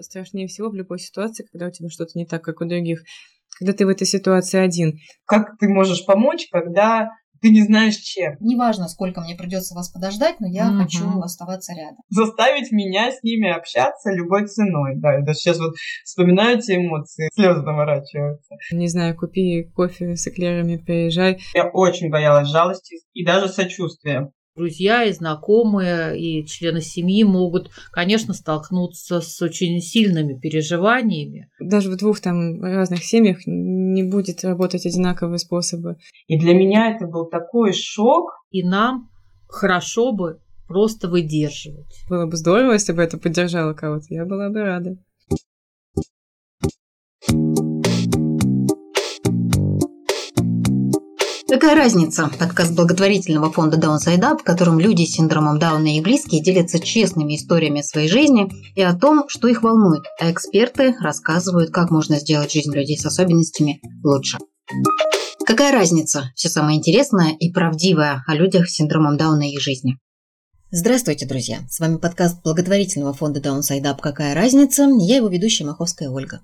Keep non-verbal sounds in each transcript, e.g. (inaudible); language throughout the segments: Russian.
Страшнее всего в любой ситуации, когда у тебя что-то не так, как у других, когда ты в этой ситуации один. Как ты можешь помочь, когда ты не знаешь чем. Неважно, сколько мне придется вас подождать, но я угу. хочу оставаться рядом. Заставить меня с ними общаться любой ценой. Да, я сейчас вот вспоминаю эти эмоции, слезы наворачиваются. Не знаю, купи кофе с эклерами, приезжай. Я очень боялась жалости и даже сочувствия друзья и знакомые и члены семьи могут, конечно, столкнуться с очень сильными переживаниями. Даже в двух там разных семьях не будет работать одинаковые способы. И для меня это был такой шок. И нам хорошо бы просто выдерживать. Было бы здорово, если бы это поддержало кого-то. Я была бы рада. Какая разница? Подкаст благотворительного фонда Downside Up, в котором люди с синдромом Дауна и близкие делятся честными историями своей жизни и о том, что их волнует, а эксперты рассказывают, как можно сделать жизнь людей с особенностями лучше. Какая разница? Все самое интересное и правдивое о людях с синдромом Дауна и их жизни. Здравствуйте, друзья! С вами подкаст благотворительного фонда Downside Up «Какая разница?» Я его ведущая Маховская Ольга.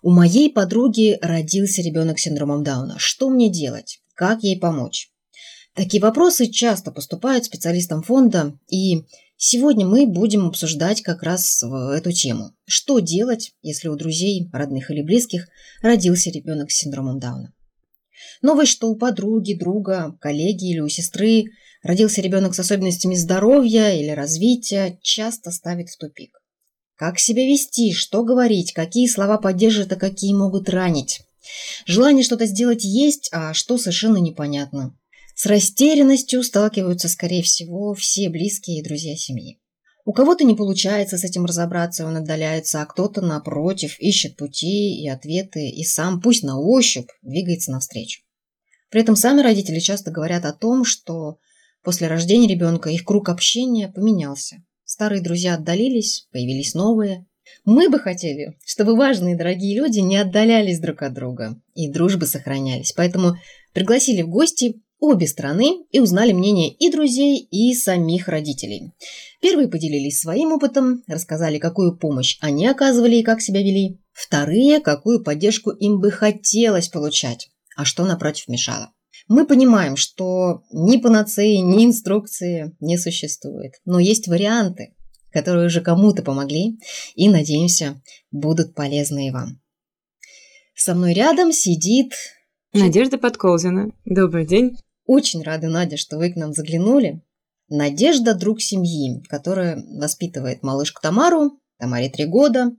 У моей подруги родился ребенок с синдромом Дауна. Что мне делать? Как ей помочь? Такие вопросы часто поступают специалистам фонда, и сегодня мы будем обсуждать как раз эту тему. Что делать, если у друзей, родных или близких родился ребенок с синдромом Дауна? Новость, что у подруги, друга, коллеги или у сестры родился ребенок с особенностями здоровья или развития, часто ставит в тупик. Как себя вести, что говорить, какие слова поддержат, а какие могут ранить. Желание что-то сделать есть, а что совершенно непонятно. С растерянностью сталкиваются, скорее всего, все близкие и друзья семьи. У кого-то не получается с этим разобраться, он отдаляется, а кто-то, напротив, ищет пути и ответы, и сам, пусть на ощупь, двигается навстречу. При этом сами родители часто говорят о том, что после рождения ребенка их круг общения поменялся. Старые друзья отдалились, появились новые, мы бы хотели, чтобы важные дорогие люди не отдалялись друг от друга и дружбы сохранялись. Поэтому пригласили в гости обе страны и узнали мнение и друзей, и самих родителей. Первые поделились своим опытом, рассказали, какую помощь они оказывали и как себя вели. Вторые, какую поддержку им бы хотелось получать, а что напротив мешало. Мы понимаем, что ни панацеи, ни инструкции не существует, но есть варианты, которые уже кому-то помогли и, надеемся, будут полезны и вам. Со мной рядом сидит... Надежда Подколзина. Добрый день. Очень рада, Надя, что вы к нам заглянули. Надежда – друг семьи, которая воспитывает малышку Тамару, Тамаре три года.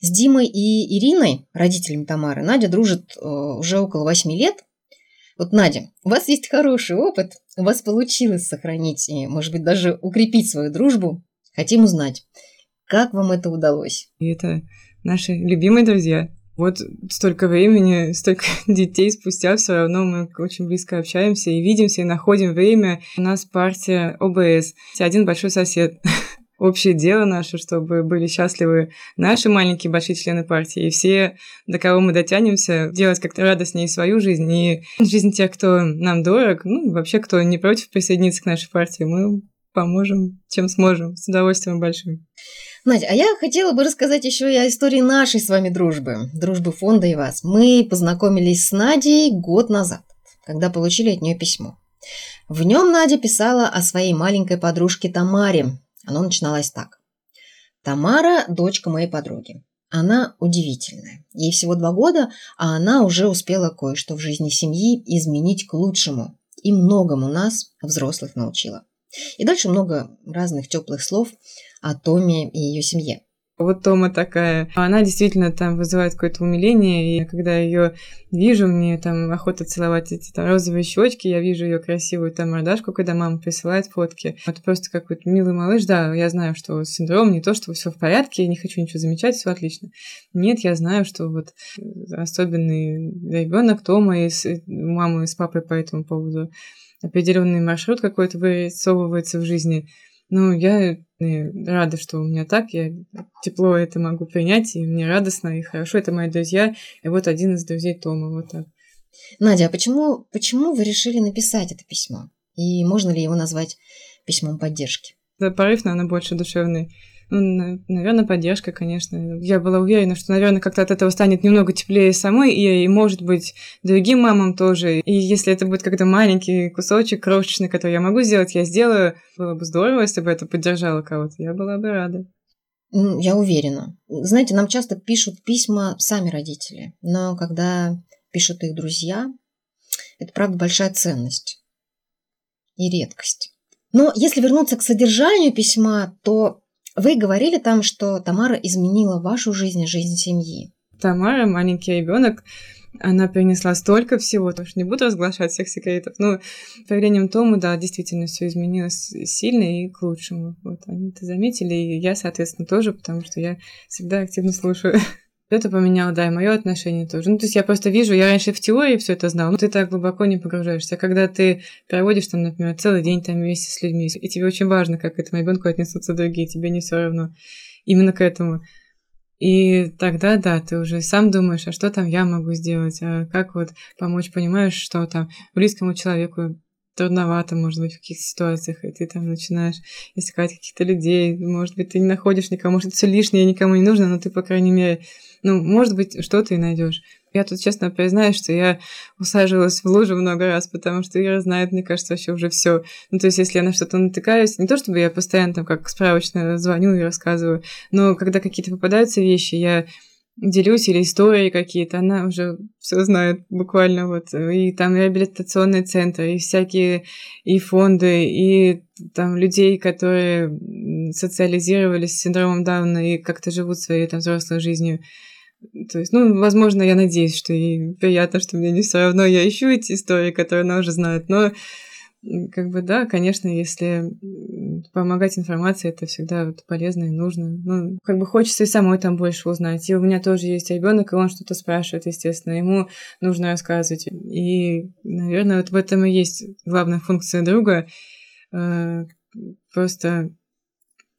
С Димой и Ириной, родителями Тамары, Надя дружит э, уже около восьми лет. Вот, Надя, у вас есть хороший опыт, у вас получилось сохранить и, может быть, даже укрепить свою дружбу Хотим узнать, как вам это удалось? И это наши любимые друзья. Вот столько времени, столько (laughs) детей спустя, все равно мы очень близко общаемся и видимся, и находим время. У нас партия ОБС, один большой сосед. (laughs) Общее дело наше, чтобы были счастливы наши маленькие большие члены партии, и все, до кого мы дотянемся, делать как-то радостнее свою жизнь, и жизнь тех, кто нам дорог, ну, вообще, кто не против присоединиться к нашей партии, мы поможем, чем сможем, с удовольствием большим. Надя, а я хотела бы рассказать еще и о истории нашей с вами дружбы, дружбы фонда и вас. Мы познакомились с Надей год назад, когда получили от нее письмо. В нем Надя писала о своей маленькой подружке Тамаре. Оно начиналось так. Тамара – дочка моей подруги. Она удивительная. Ей всего два года, а она уже успела кое-что в жизни семьи изменить к лучшему. И многому нас, взрослых, научила. И дальше много разных теплых слов о Томе и ее семье. Вот Тома такая, она действительно там вызывает какое-то умиление, и когда ее вижу, мне там охота целовать эти там розовые щечки, я вижу ее красивую там мордашку, когда мама присылает фотки. Это просто какой-то милый малыш, да, я знаю, что синдром не то, что все в порядке, я не хочу ничего замечать, все отлично. Нет, я знаю, что вот особенный ребенок Тома и с, мамы с папой по этому поводу определенный маршрут какой-то вырисовывается в жизни. Ну, я э, рада, что у меня так, я тепло это могу принять, и мне радостно, и хорошо, это мои друзья, и вот один из друзей Тома, вот так. Надя, а почему, почему вы решили написать это письмо? И можно ли его назвать письмом поддержки? Да, порыв, наверное, больше душевный. Ну, наверное, поддержка, конечно. Я была уверена, что, наверное, как-то от этого станет немного теплее самой, и, и, может быть, другим мамам тоже. И если это будет как-то маленький кусочек крошечный, который я могу сделать, я сделаю. Было бы здорово, если бы это поддержало кого-то. Я была бы рада. Я уверена. Знаете, нам часто пишут письма сами родители, но когда пишут их друзья, это, правда, большая ценность и редкость. Но если вернуться к содержанию письма, то вы говорили там, что Тамара изменила вашу жизнь жизнь семьи. Тамара, маленький ребенок, она принесла столько всего, потому что не буду разглашать всех секретов. Но по временем Тому, да, действительно все изменилось сильно и к лучшему. Вот они это заметили, и я, соответственно, тоже, потому что я всегда активно слушаю. Это поменяло, да, и мое отношение тоже. Ну, то есть я просто вижу, я раньше в теории все это знал, но ты так глубоко не погружаешься. А когда ты проводишь там, например, целый день там вместе с людьми, и тебе очень важно, как к этому ребенку отнесутся другие, тебе не все равно именно к этому. И тогда, да, ты уже сам думаешь, а что там я могу сделать, а как вот помочь, понимаешь, что там близкому человеку трудновато, может быть, в каких-то ситуациях, и ты там начинаешь искать каких-то людей, может быть, ты не находишь никого, может, все лишнее никому не нужно, но ты, по крайней мере, ну, может быть, что-то и найдешь. Я тут честно признаюсь, что я усаживалась в лужу много раз, потому что Ира знает, мне кажется, вообще уже все. Ну, то есть, если я на что-то натыкаюсь, не то чтобы я постоянно там как справочно звоню и рассказываю, но когда какие-то попадаются вещи, я делюсь или истории какие-то, она уже все знает буквально вот. И там реабилитационные центры, и всякие и фонды, и там людей, которые социализировались с синдромом Дауна и как-то живут своей там взрослой жизнью. То есть, ну, возможно, я надеюсь, что ей приятно, что мне не все равно, я ищу эти истории, которые она уже знает, но как бы да, конечно, если помогать информацией, это всегда вот полезно и нужно. Ну, как бы хочется и самой там больше узнать. И у меня тоже есть ребенок, и он что-то спрашивает, естественно, ему нужно рассказывать. И, наверное, вот в этом и есть главная функция друга. Э, просто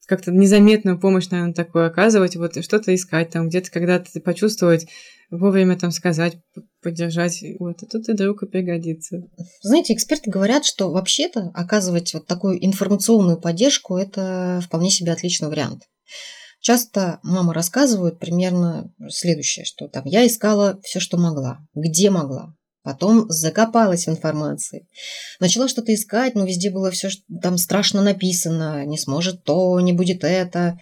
как-то незаметную помощь, наверное, такую оказывать, вот что-то искать там, где-то когда-то почувствовать, вовремя там сказать, поддержать. Вот, и тут и друг и пригодится. Знаете, эксперты говорят, что вообще-то оказывать вот такую информационную поддержку – это вполне себе отличный вариант. Часто мамы рассказывают примерно следующее, что там я искала все, что могла, где могла, Потом закопалась в информации. Начала что-то искать, но везде было все там страшно написано. Не сможет то, не будет это.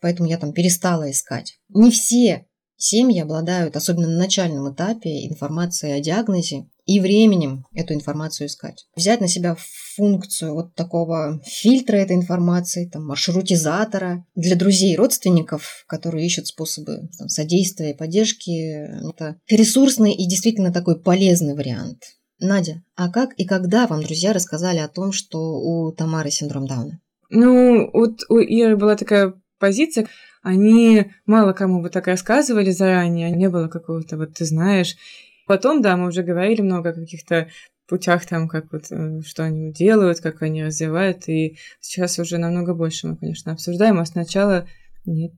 Поэтому я там перестала искать. Не все семьи обладают, особенно на начальном этапе, информацией о диагнозе и временем эту информацию искать. Взять на себя функцию вот такого фильтра этой информации, там, маршрутизатора для друзей и родственников, которые ищут способы там, содействия и поддержки. Это ресурсный и действительно такой полезный вариант. Надя, а как и когда вам друзья рассказали о том, что у Тамары синдром Дауна? Ну, вот у Иры была такая позиция, они мало кому бы так рассказывали заранее, не было какого-то вот ты знаешь, Потом, да, мы уже говорили много о каких-то путях там, как вот, э, что они делают, как они развивают, и сейчас уже намного больше мы, конечно, обсуждаем, а сначала нет.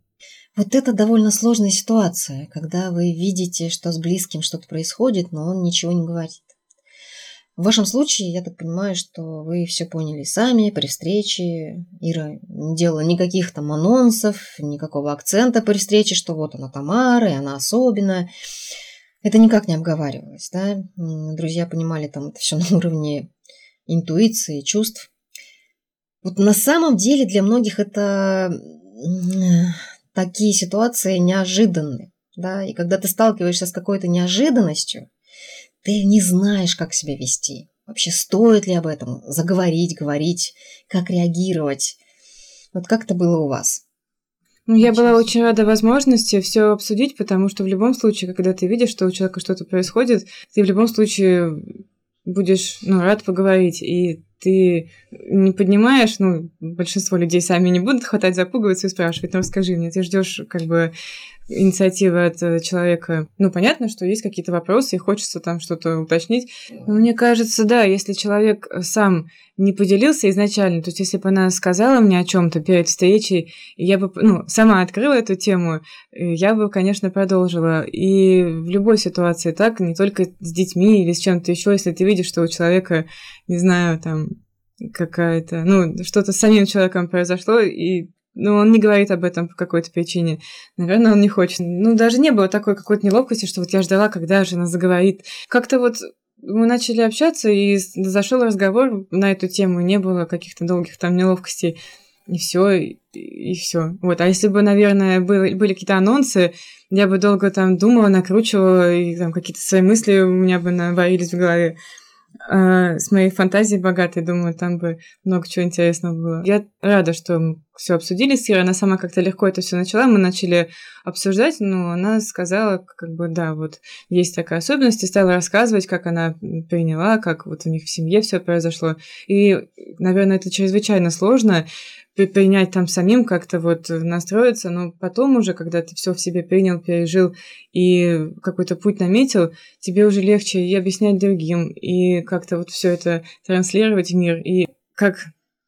Вот это довольно сложная ситуация, когда вы видите, что с близким что-то происходит, но он ничего не говорит. В вашем случае, я так понимаю, что вы все поняли сами при встрече. Ира не делала никаких там анонсов, никакого акцента при встрече, что вот она Тамара, и она особенная. Это никак не обговаривалось, да. Друзья понимали там это все (laughs) на уровне интуиции, чувств. Вот на самом деле для многих это такие ситуации неожиданные, да, и когда ты сталкиваешься с какой-то неожиданностью, ты не знаешь, как себя вести. Вообще, стоит ли об этом заговорить, говорить, как реагировать. Вот как это было у вас? Ну, я была очень рада возможности все обсудить, потому что в любом случае, когда ты видишь, что у человека что-то происходит, ты в любом случае будешь ну, рад поговорить. И ты не поднимаешь, ну, большинство людей сами не будут хватать за пуговицу и спрашивать, ну, расскажи мне, ты ждешь как бы инициативы от э, человека. Ну, понятно, что есть какие-то вопросы, и хочется там что-то уточнить. Но мне кажется, да, если человек сам не поделился изначально, то есть если бы она сказала мне о чем-то перед встречей, я бы, ну, сама открыла эту тему, э, я бы, конечно, продолжила. И в любой ситуации так, не только с детьми или с чем-то еще, если ты видишь, что у человека, не знаю, там, какая-то, ну, что-то с самим человеком произошло, и ну, он не говорит об этом по какой-то причине. Наверное, он не хочет. Ну, даже не было такой какой-то неловкости, что вот я ждала, когда же она заговорит. Как-то вот мы начали общаться, и зашел разговор на эту тему, не было каких-то долгих там неловкостей. И все, и, и все. Вот. А если бы, наверное, были, были какие-то анонсы, я бы долго там думала, накручивала, и там какие-то свои мысли у меня бы наварились в голове. А, с моей фантазией богатой, думаю, там бы много чего интересного было. Я рада, что все обсудили с Ирой. Она сама как-то легко это все начала. Мы начали обсуждать, но она сказала, как бы, да, вот есть такая особенность, и стала рассказывать, как она приняла, как вот у них в семье все произошло. И, наверное, это чрезвычайно сложно, принять там самим, как-то вот настроиться, но потом уже, когда ты все в себе принял, пережил и какой-то путь наметил, тебе уже легче и объяснять другим, и как-то вот все это транслировать в мир. И как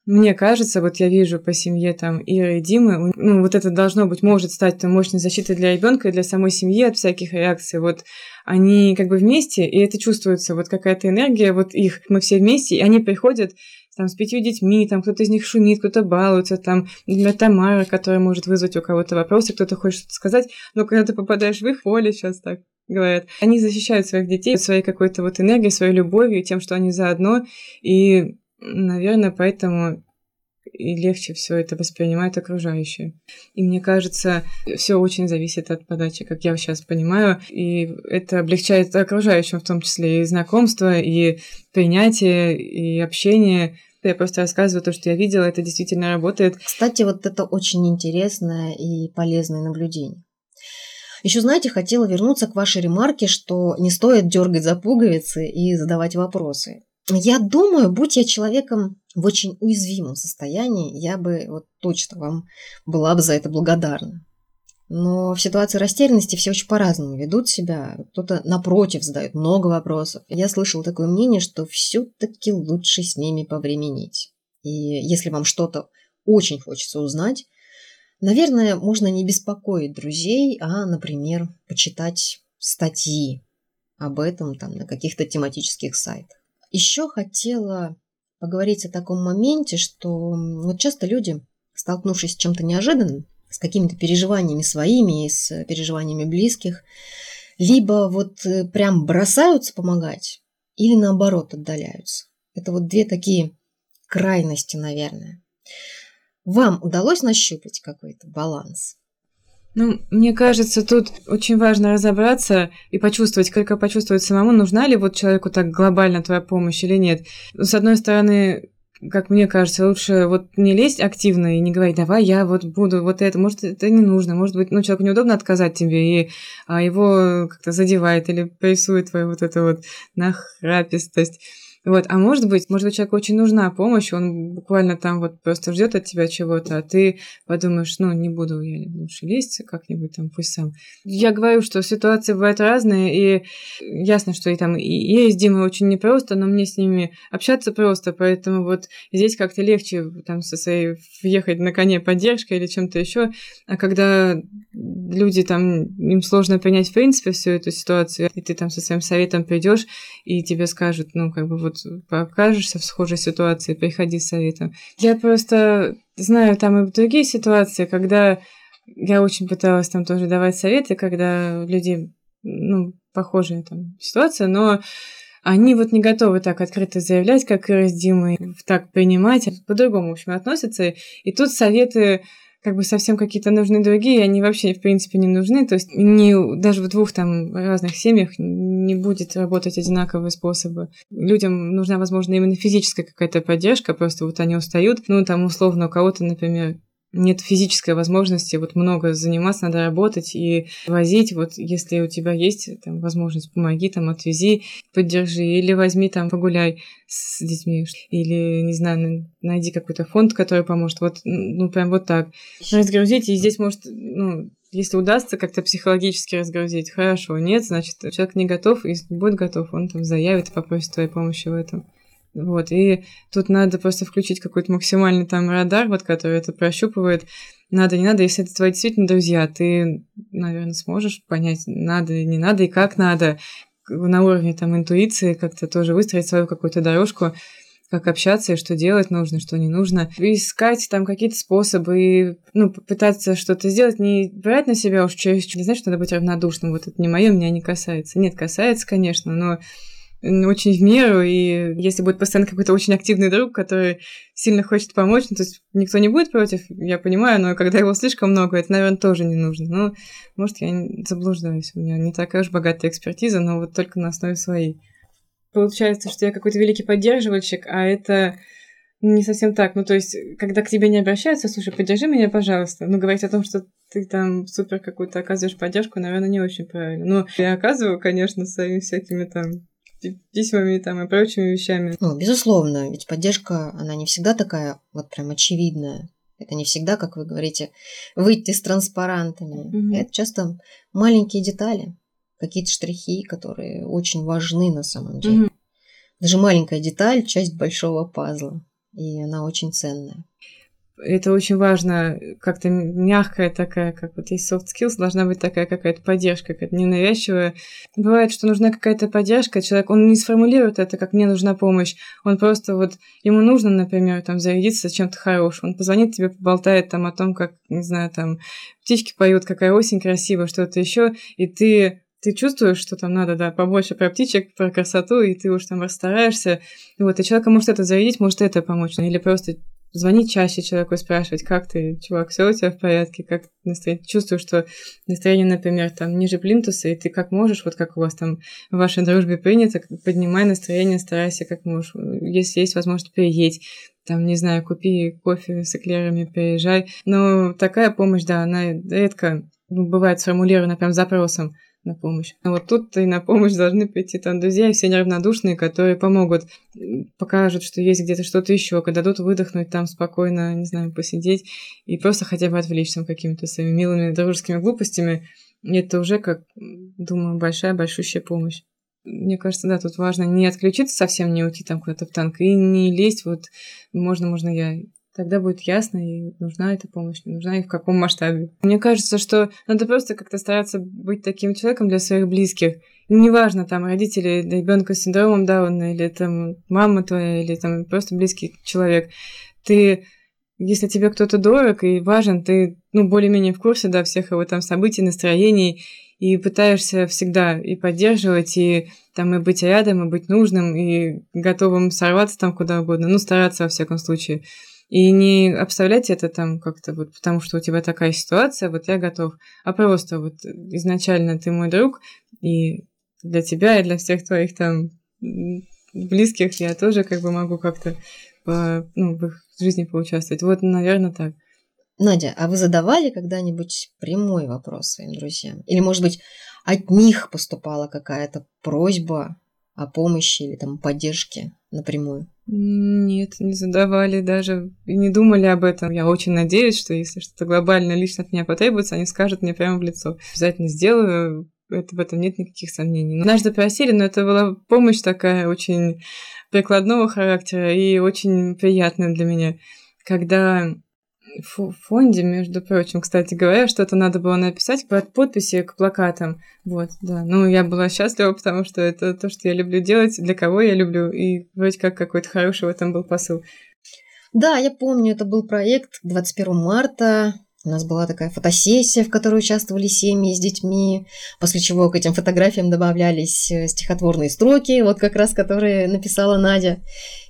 мне кажется, вот я вижу по семье там Иры и Димы, ну вот это должно быть, может стать мощной защитой для ребенка и для самой семьи от всяких реакций. Вот они как бы вместе, и это чувствуется, вот какая-то энергия, вот их, мы все вместе, и они приходят там, с пятью детьми, там кто-то из них шумит, кто-то балуется, там, например, Тамара, которая может вызвать у кого-то вопросы, кто-то хочет что-то сказать, но когда ты попадаешь в их поле, сейчас так говорят, они защищают своих детей своей какой-то вот энергией, своей любовью, тем, что они заодно, и, наверное, поэтому и легче все это воспринимают окружающие. И мне кажется, все очень зависит от подачи, как я сейчас понимаю, и это облегчает окружающим, в том числе и знакомство, и принятие, и общение. Я просто рассказываю то, что я видела, это действительно работает. Кстати, вот это очень интересное и полезное наблюдение. Еще, знаете, хотела вернуться к вашей ремарке, что не стоит дергать за пуговицы и задавать вопросы. Я думаю, будь я человеком в очень уязвимом состоянии, я бы вот точно вам была бы за это благодарна. Но в ситуации растерянности все очень по-разному ведут себя. Кто-то напротив задает много вопросов. Я слышала такое мнение, что все-таки лучше с ними повременить. И если вам что-то очень хочется узнать, наверное, можно не беспокоить друзей, а, например, почитать статьи об этом там на каких-то тематических сайтах. Еще хотела поговорить о таком моменте, что вот часто люди, столкнувшись с чем-то неожиданным, с какими-то переживаниями своими и с переживаниями близких, либо вот э, прям бросаются помогать, или наоборот отдаляются. Это вот две такие крайности, наверное. Вам удалось нащупать какой-то баланс? Ну, мне кажется, тут очень важно разобраться и почувствовать, только почувствовать самому, нужна ли вот человеку так глобально твоя помощь или нет. С одной стороны, как мне кажется, лучше вот не лезть активно и не говорить, давай я вот буду вот это, может, это не нужно, может быть, ну, человеку неудобно отказать тебе, и а его как-то задевает или прессует твою вот эту вот нахрапистость. Вот, а может быть, может быть, человеку очень нужна помощь, он буквально там вот просто ждет от тебя чего-то, а ты подумаешь, ну, не буду я лучше лезть, как-нибудь там пусть сам. Я говорю, что ситуации бывают разные, и ясно, что и там и и с Димой очень непросто, но мне с ними общаться просто, поэтому вот здесь как-то легче там со своей въехать на коне поддержкой или чем-то еще, а когда люди там, им сложно принять в принципе всю эту ситуацию, и ты там со своим советом придешь, и тебе скажут, ну, как бы вот вот окажешься в схожей ситуации, приходи с советом. Я просто знаю там и другие ситуации, когда я очень пыталась там тоже давать советы, когда у людей, ну, похожая там ситуация, но они вот не готовы так открыто заявлять, как и Димой, так принимать, по-другому, в общем, относятся. И тут советы как бы совсем какие-то нужны другие, они вообще, в принципе, не нужны. То есть не, даже в двух там разных семьях не будет работать одинаковые способы. Людям нужна, возможно, именно физическая какая-то поддержка, просто вот они устают. Ну, там, условно, у кого-то, например, нет физической возможности вот много заниматься, надо работать и возить. Вот если у тебя есть там, возможность, помоги, там, отвези, поддержи, или возьми там, погуляй с детьми, или, не знаю, найди какой-то фонд, который поможет. Вот, ну, прям вот так. Разгрузить, и здесь может, ну, если удастся как-то психологически разгрузить, хорошо. Нет, значит, человек не готов, если будет готов, он там заявит и попросит твоей помощи в этом. Вот, и тут надо просто включить какой-то максимальный там радар, вот, который это прощупывает. Надо, не надо, если это твои действительно друзья, ты, наверное, сможешь понять, надо, не надо и как надо на уровне там интуиции как-то тоже выстроить свою какую-то дорожку, как общаться и что делать нужно, что не нужно. искать там какие-то способы, и, ну, попытаться что-то сделать, не брать на себя уж чересчур, не что надо быть равнодушным, вот это не мое, меня не касается. Нет, касается, конечно, но очень в меру, и если будет постоянно какой-то очень активный друг, который сильно хочет помочь, ну, то есть никто не будет против, я понимаю, но когда его слишком много, это, наверное, тоже не нужно. Ну, может, я заблуждаюсь, у меня не такая уж богатая экспертиза, но вот только на основе своей. Получается, что я какой-то великий поддерживальщик, а это не совсем так. Ну, то есть, когда к тебе не обращаются, слушай, поддержи меня, пожалуйста. Ну, говорить о том, что ты там супер какую-то оказываешь поддержку, наверное, не очень правильно. Ну, я оказываю, конечно, своими всякими там письмами там и прочими вещами. Ну, безусловно, ведь поддержка, она не всегда такая вот прям очевидная. Это не всегда, как вы говорите, выйти с транспарантами. Mm-hmm. Это часто маленькие детали, какие-то штрихи, которые очень важны на самом деле. Mm-hmm. Даже маленькая деталь – часть большого пазла, и она очень ценная это очень важно, как-то мягкая такая, как вот есть soft skills, должна быть такая какая-то поддержка, какая-то ненавязчивая. Бывает, что нужна какая-то поддержка, человек, он не сформулирует это, как мне нужна помощь, он просто вот, ему нужно, например, там, зарядиться чем-то хорошим, он позвонит тебе, поболтает там о том, как, не знаю, там, птички поют, какая осень красивая, что-то еще, и ты ты чувствуешь, что там надо, да, побольше про птичек, про красоту, и ты уж там расстараешься. Вот, и человека может это зарядить, может это помочь. Или просто звонить чаще человеку и спрашивать, как ты, чувак, все у тебя в порядке, как настроение. Чувствую, что настроение, например, там ниже плинтуса, и ты как можешь, вот как у вас там в вашей дружбе принято, поднимай настроение, старайся как можешь. Если есть возможность, переедь. Там, не знаю, купи кофе с эклерами, переезжай. Но такая помощь, да, она редко ну, бывает сформулирована прям запросом на помощь. А вот тут и на помощь должны прийти там друзья, и все неравнодушные, которые помогут, покажут, что есть где-то что-то еще, когда дадут выдохнуть там спокойно, не знаю, посидеть и просто хотя бы отвлечься какими-то своими милыми дружескими глупостями. И это уже, как, думаю, большая, большущая помощь. Мне кажется, да, тут важно не отключиться совсем, не уйти там куда-то в танк и не лезть вот можно, можно я Тогда будет ясно, и нужна эта помощь, нужна, и в каком масштабе. Мне кажется, что надо просто как-то стараться быть таким человеком для своих близких. неважно, там, родители ребенка с синдромом Дауна, или там мама твоя, или там просто близкий человек. Ты если тебе кто-то дорог и важен, ты, ну, более-менее в курсе, да, всех его там событий, настроений, и пытаешься всегда и поддерживать, и там и быть рядом, и быть нужным, и готовым сорваться там куда угодно, ну, стараться во всяком случае. И не обставлять это там как-то вот потому, что у тебя такая ситуация, вот я готов, а просто вот изначально ты мой друг, и для тебя, и для всех твоих там близких я тоже как бы могу как-то ну, в их жизни поучаствовать. Вот, наверное, так. Надя, а вы задавали когда-нибудь прямой вопрос своим друзьям? Или, может быть, от них поступала какая-то просьба о помощи или там поддержке напрямую? Нет, не задавали даже и не думали об этом. Я очень надеюсь, что если что-то глобально лично от меня потребуется, они скажут мне прямо в лицо. Обязательно сделаю, это, в этом нет никаких сомнений. Но однажды просили, но это была помощь такая очень прикладного характера и очень приятная для меня. Когда фонде, между прочим, кстати говоря, что-то надо было написать под подписи к плакатам. Вот, да. Ну, я была счастлива, потому что это то, что я люблю делать, для кого я люблю, и вроде как какой-то хороший в этом был посыл. Да, я помню, это был проект 21 марта у нас была такая фотосессия, в которой участвовали семьи с детьми, после чего к этим фотографиям добавлялись э, стихотворные строки, вот как раз которые написала Надя.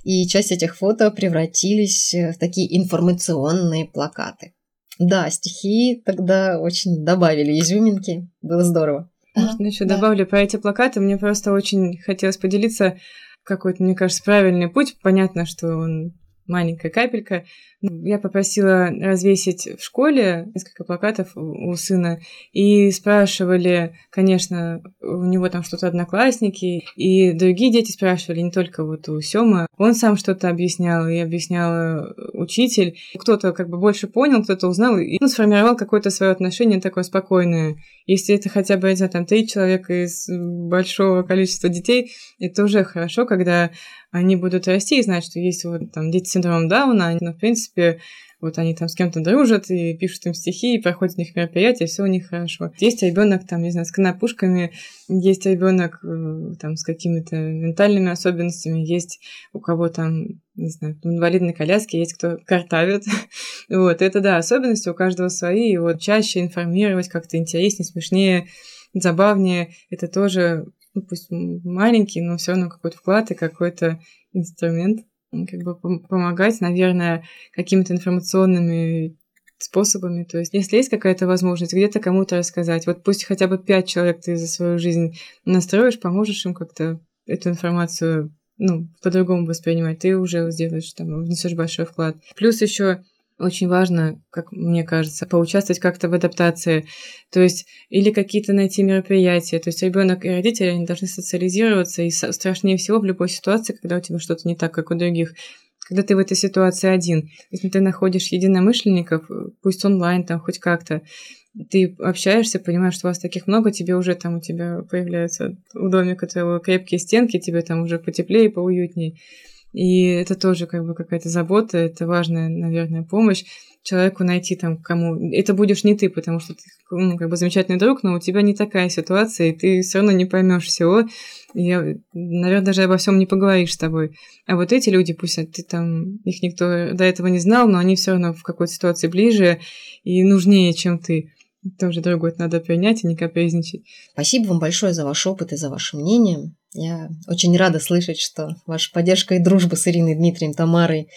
И часть этих фото превратились э, в такие информационные плакаты. Да, стихи тогда очень добавили изюминки, было здорово. Можно еще да. добавлю про эти плакаты. Мне просто очень хотелось поделиться какой-то, мне кажется, правильный путь. Понятно, что он маленькая капелька. Я попросила развесить в школе несколько плакатов у сына, и спрашивали, конечно, у него там что-то одноклассники, и другие дети спрашивали, не только вот у Сёмы. Он сам что-то объяснял, и объяснял учитель. Кто-то как бы больше понял, кто-то узнал, и ну, сформировал какое-то свое отношение такое спокойное. Если это хотя бы, не знаю, там три человека из большого количества детей, это уже хорошо, когда они будут расти и знать, что есть вот там дети с синдромом Дауна, но, в принципе, вот они там с кем-то дружат и пишут им стихи, и проходят у них мероприятия, все у них хорошо. Есть ребенок там, не знаю, с конопушками, есть ребенок э, там с какими-то ментальными особенностями, есть у кого там, не знаю, в инвалидной коляске, есть кто картавит. (laughs) вот, это да, особенности у каждого свои, и вот чаще информировать как-то интереснее, смешнее, забавнее, это тоже, ну, пусть маленький, но все равно какой-то вклад и какой-то инструмент как бы помогать, наверное, какими-то информационными способами. То есть, если есть какая-то возможность где-то кому-то рассказать, вот пусть хотя бы пять человек ты за свою жизнь настроишь, поможешь им как-то эту информацию ну, по-другому воспринимать, ты уже сделаешь, там, внесешь большой вклад. Плюс еще очень важно, как мне кажется, поучаствовать как-то в адаптации. То есть, или какие-то найти мероприятия. То есть, ребенок и родители, они должны социализироваться. И страшнее всего в любой ситуации, когда у тебя что-то не так, как у других, когда ты в этой ситуации один. Если ты находишь единомышленников, пусть онлайн, там, хоть как-то, ты общаешься, понимаешь, что у вас таких много, тебе уже там у тебя появляются у домика твоего крепкие стенки, тебе там уже потеплее, поуютнее. И это тоже как бы какая-то забота, это важная, наверное, помощь человеку найти там кому. Это будешь не ты, потому что ты ну, как бы замечательный друг, но у тебя не такая ситуация, и ты все равно не поймешь всего. И, наверное, даже обо всем не поговоришь с тобой. А вот эти люди, пусть ты там, их никто до этого не знал, но они все равно в какой-то ситуации ближе и нужнее, чем ты. Тоже другой надо принять и не капризничать. Спасибо вам большое за ваш опыт и за ваше мнение. Я очень рада слышать, что ваша поддержка и дружба с Ириной Дмитрием, Тамарой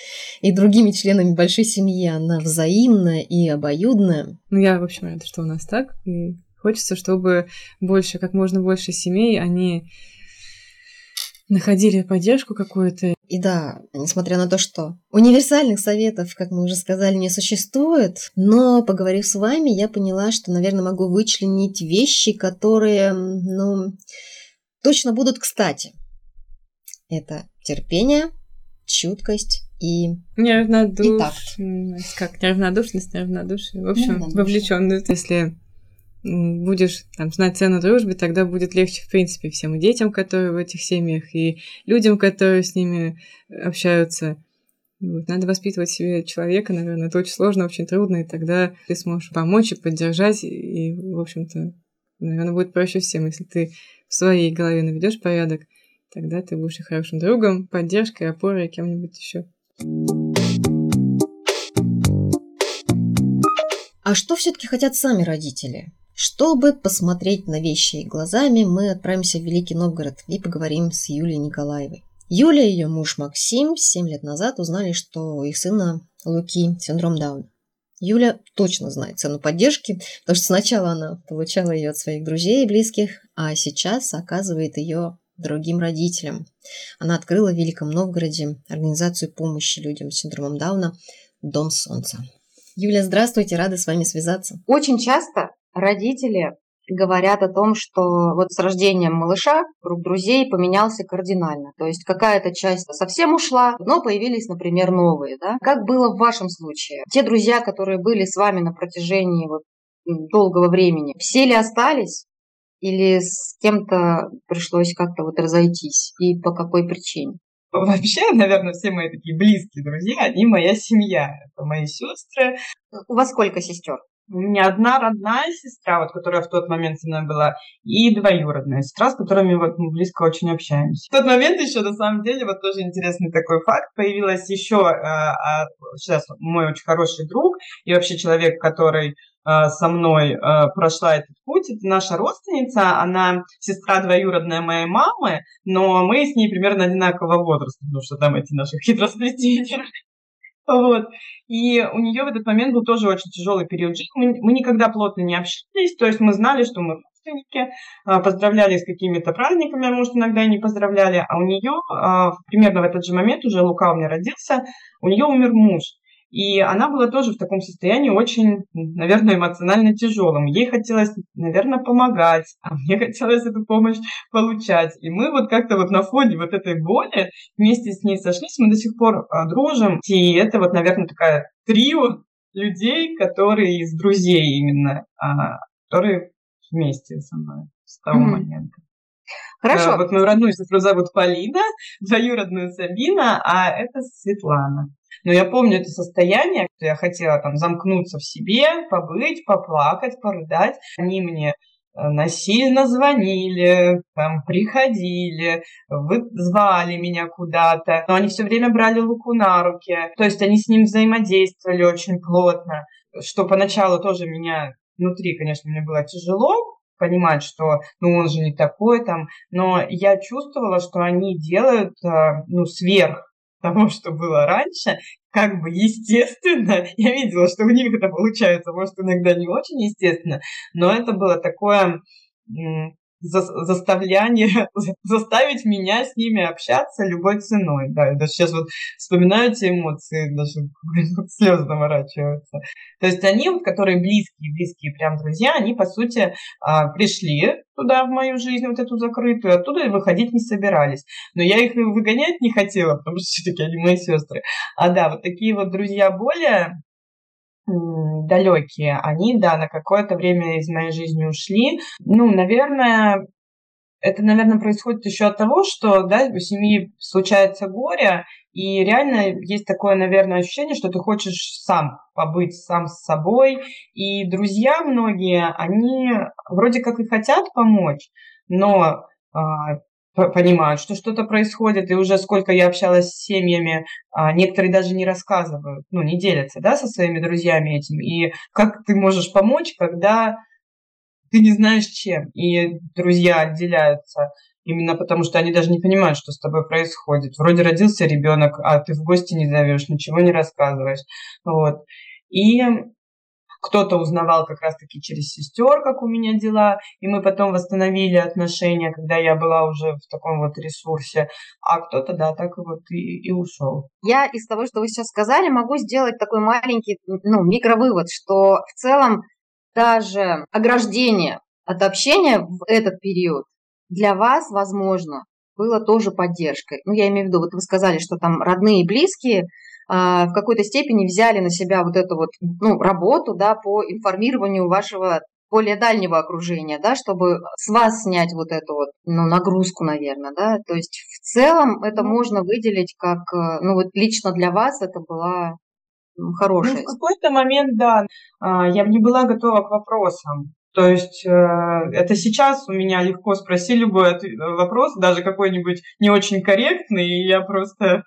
и другими членами большой семьи, она взаимная и обоюдная. Ну, я, в общем, рада, что у нас так. И хочется, чтобы больше, как можно больше семей, они находили поддержку какую-то. И да, несмотря на то, что универсальных советов, как мы уже сказали, не существует, но поговорив с вами, я поняла, что, наверное, могу вычленить вещи, которые, ну, точно будут кстати. Это терпение, чуткость и... Неравнодушность. Как неравнодушность, неравнодушие. В общем, вовлеченность. Если будешь там, знать цену дружбы, тогда будет легче, в принципе, всем и детям, которые в этих семьях, и людям, которые с ними общаются. Вот. Надо воспитывать себе человека, наверное, это очень сложно, очень трудно, и тогда ты сможешь помочь и поддержать, и, в общем-то, наверное, будет проще всем, если ты в своей голове наведешь порядок, тогда ты будешь и хорошим другом, поддержкой, опорой, кем-нибудь еще. А что все-таки хотят сами родители? Чтобы посмотреть на вещи глазами, мы отправимся в Великий Новгород и поговорим с Юлией Николаевой. Юля и ее муж Максим 7 лет назад узнали, что их сына Луки синдром Дауна. Юля точно знает цену поддержки, потому что сначала она получала ее от своих друзей и близких, а сейчас оказывает ее другим родителям. Она открыла в Великом Новгороде организацию помощи людям с синдромом Дауна «Дом солнца». Юля, здравствуйте, рада с вами связаться. Очень часто родители говорят о том, что вот с рождением малыша круг друзей поменялся кардинально. То есть какая-то часть совсем ушла, но появились, например, новые. Да? Как было в вашем случае? Те друзья, которые были с вами на протяжении вот долгого времени, все ли остались? Или с кем-то пришлось как-то вот разойтись? И по какой причине? Вообще, наверное, все мои такие близкие друзья, они моя семья. Это мои сестры. У вас сколько сестер? У меня одна родная сестра, вот, которая в тот момент со мной была, и двоюродная сестра, с которыми вот мы близко очень общаемся. В тот момент еще, на самом деле, вот тоже интересный такой факт, появилась еще а, а, сейчас мой очень хороший друг и вообще человек, который а, со мной а, прошла этот путь. Это наша родственница, она сестра двоюродная моей мамы, но мы с ней примерно одинакового возраста, потому что там эти наши (laughs) хитросплетения. Вот. И у нее в этот момент был тоже очень тяжелый период жизни. Мы, мы никогда плотно не общались, то есть мы знали, что мы родственники, а, поздравляли с какими-то праздниками, а может, иногда и не поздравляли. А у нее а, примерно в этот же момент, уже Лука у меня родился, у нее умер муж. И она была тоже в таком состоянии очень, наверное, эмоционально тяжелым. Ей хотелось, наверное, помогать, а мне хотелось эту помощь получать. И мы вот как-то вот на фоне вот этой боли вместе с ней сошлись, мы до сих пор а, дружим. И это вот, наверное, такая трио людей, которые из друзей именно, а, которые вместе со мной с того mm-hmm. момента. Хорошо. Да, вот мою родную сестру зовут Полина, (laughs) двоюродную Сабина, а это Светлана. Но я помню это состояние, что я хотела там замкнуться в себе, побыть, поплакать, порыдать. Они мне Э, насильно звонили, там, приходили, вы, звали меня куда-то, но они все время брали Луку на руки, то есть они с ним взаимодействовали очень плотно, что поначалу тоже меня внутри, конечно, мне было тяжело, понимать, что ну он же не такой там, но я чувствовала, что они делают э, ну сверх того, что было раньше, как бы естественно. (laughs) Я видела, что у них это получается, может, иногда не очень естественно, но это было такое за, заставляние, (laughs) заставить меня с ними общаться любой ценой. Да, я даже сейчас вот вспоминаю эти эмоции, даже (laughs) слезы наворачиваются. То есть они, которые близкие, близкие прям друзья, они, по сути, а, пришли туда, в мою жизнь, вот эту закрытую, оттуда выходить не собирались. Но я их выгонять не хотела, потому что все-таки они мои сестры. А да, вот такие вот друзья более далекие, они, да, на какое-то время из моей жизни ушли. Ну, наверное, это, наверное, происходит еще от того, что, да, у семьи случается горе, и реально есть такое, наверное, ощущение, что ты хочешь сам побыть сам с собой. И друзья многие, они вроде как и хотят помочь, но а, понимают, что что-то происходит, и уже сколько я общалась с семьями, а, некоторые даже не рассказывают, ну, не делятся, да, со своими друзьями этим. И как ты можешь помочь, когда ты не знаешь чем, и друзья отделяются именно потому, что они даже не понимают, что с тобой происходит. Вроде родился ребенок, а ты в гости не зовешь, ничего не рассказываешь. Вот. И кто-то узнавал как раз-таки через сестер, как у меня дела, и мы потом восстановили отношения, когда я была уже в таком вот ресурсе, а кто-то, да, так вот и, и ушел. Я из того, что вы сейчас сказали, могу сделать такой маленький, ну, микровывод, что в целом даже ограждение от общения в этот период для вас, возможно, было тоже поддержкой. Ну, я имею в виду, вот вы сказали, что там родные и близкие – в какой-то степени взяли на себя вот эту вот ну, работу да, по информированию вашего более дальнего окружения, да, чтобы с вас снять вот эту вот ну, нагрузку, наверное, да. То есть в целом это ну. можно выделить как, э, ну вот лично для вас это была хорошая. Ну, в какой-то момент, да, а, я не была готова к вопросам. То есть э, это сейчас у меня легко спроси любой вопрос, даже какой-нибудь не очень корректный, и я просто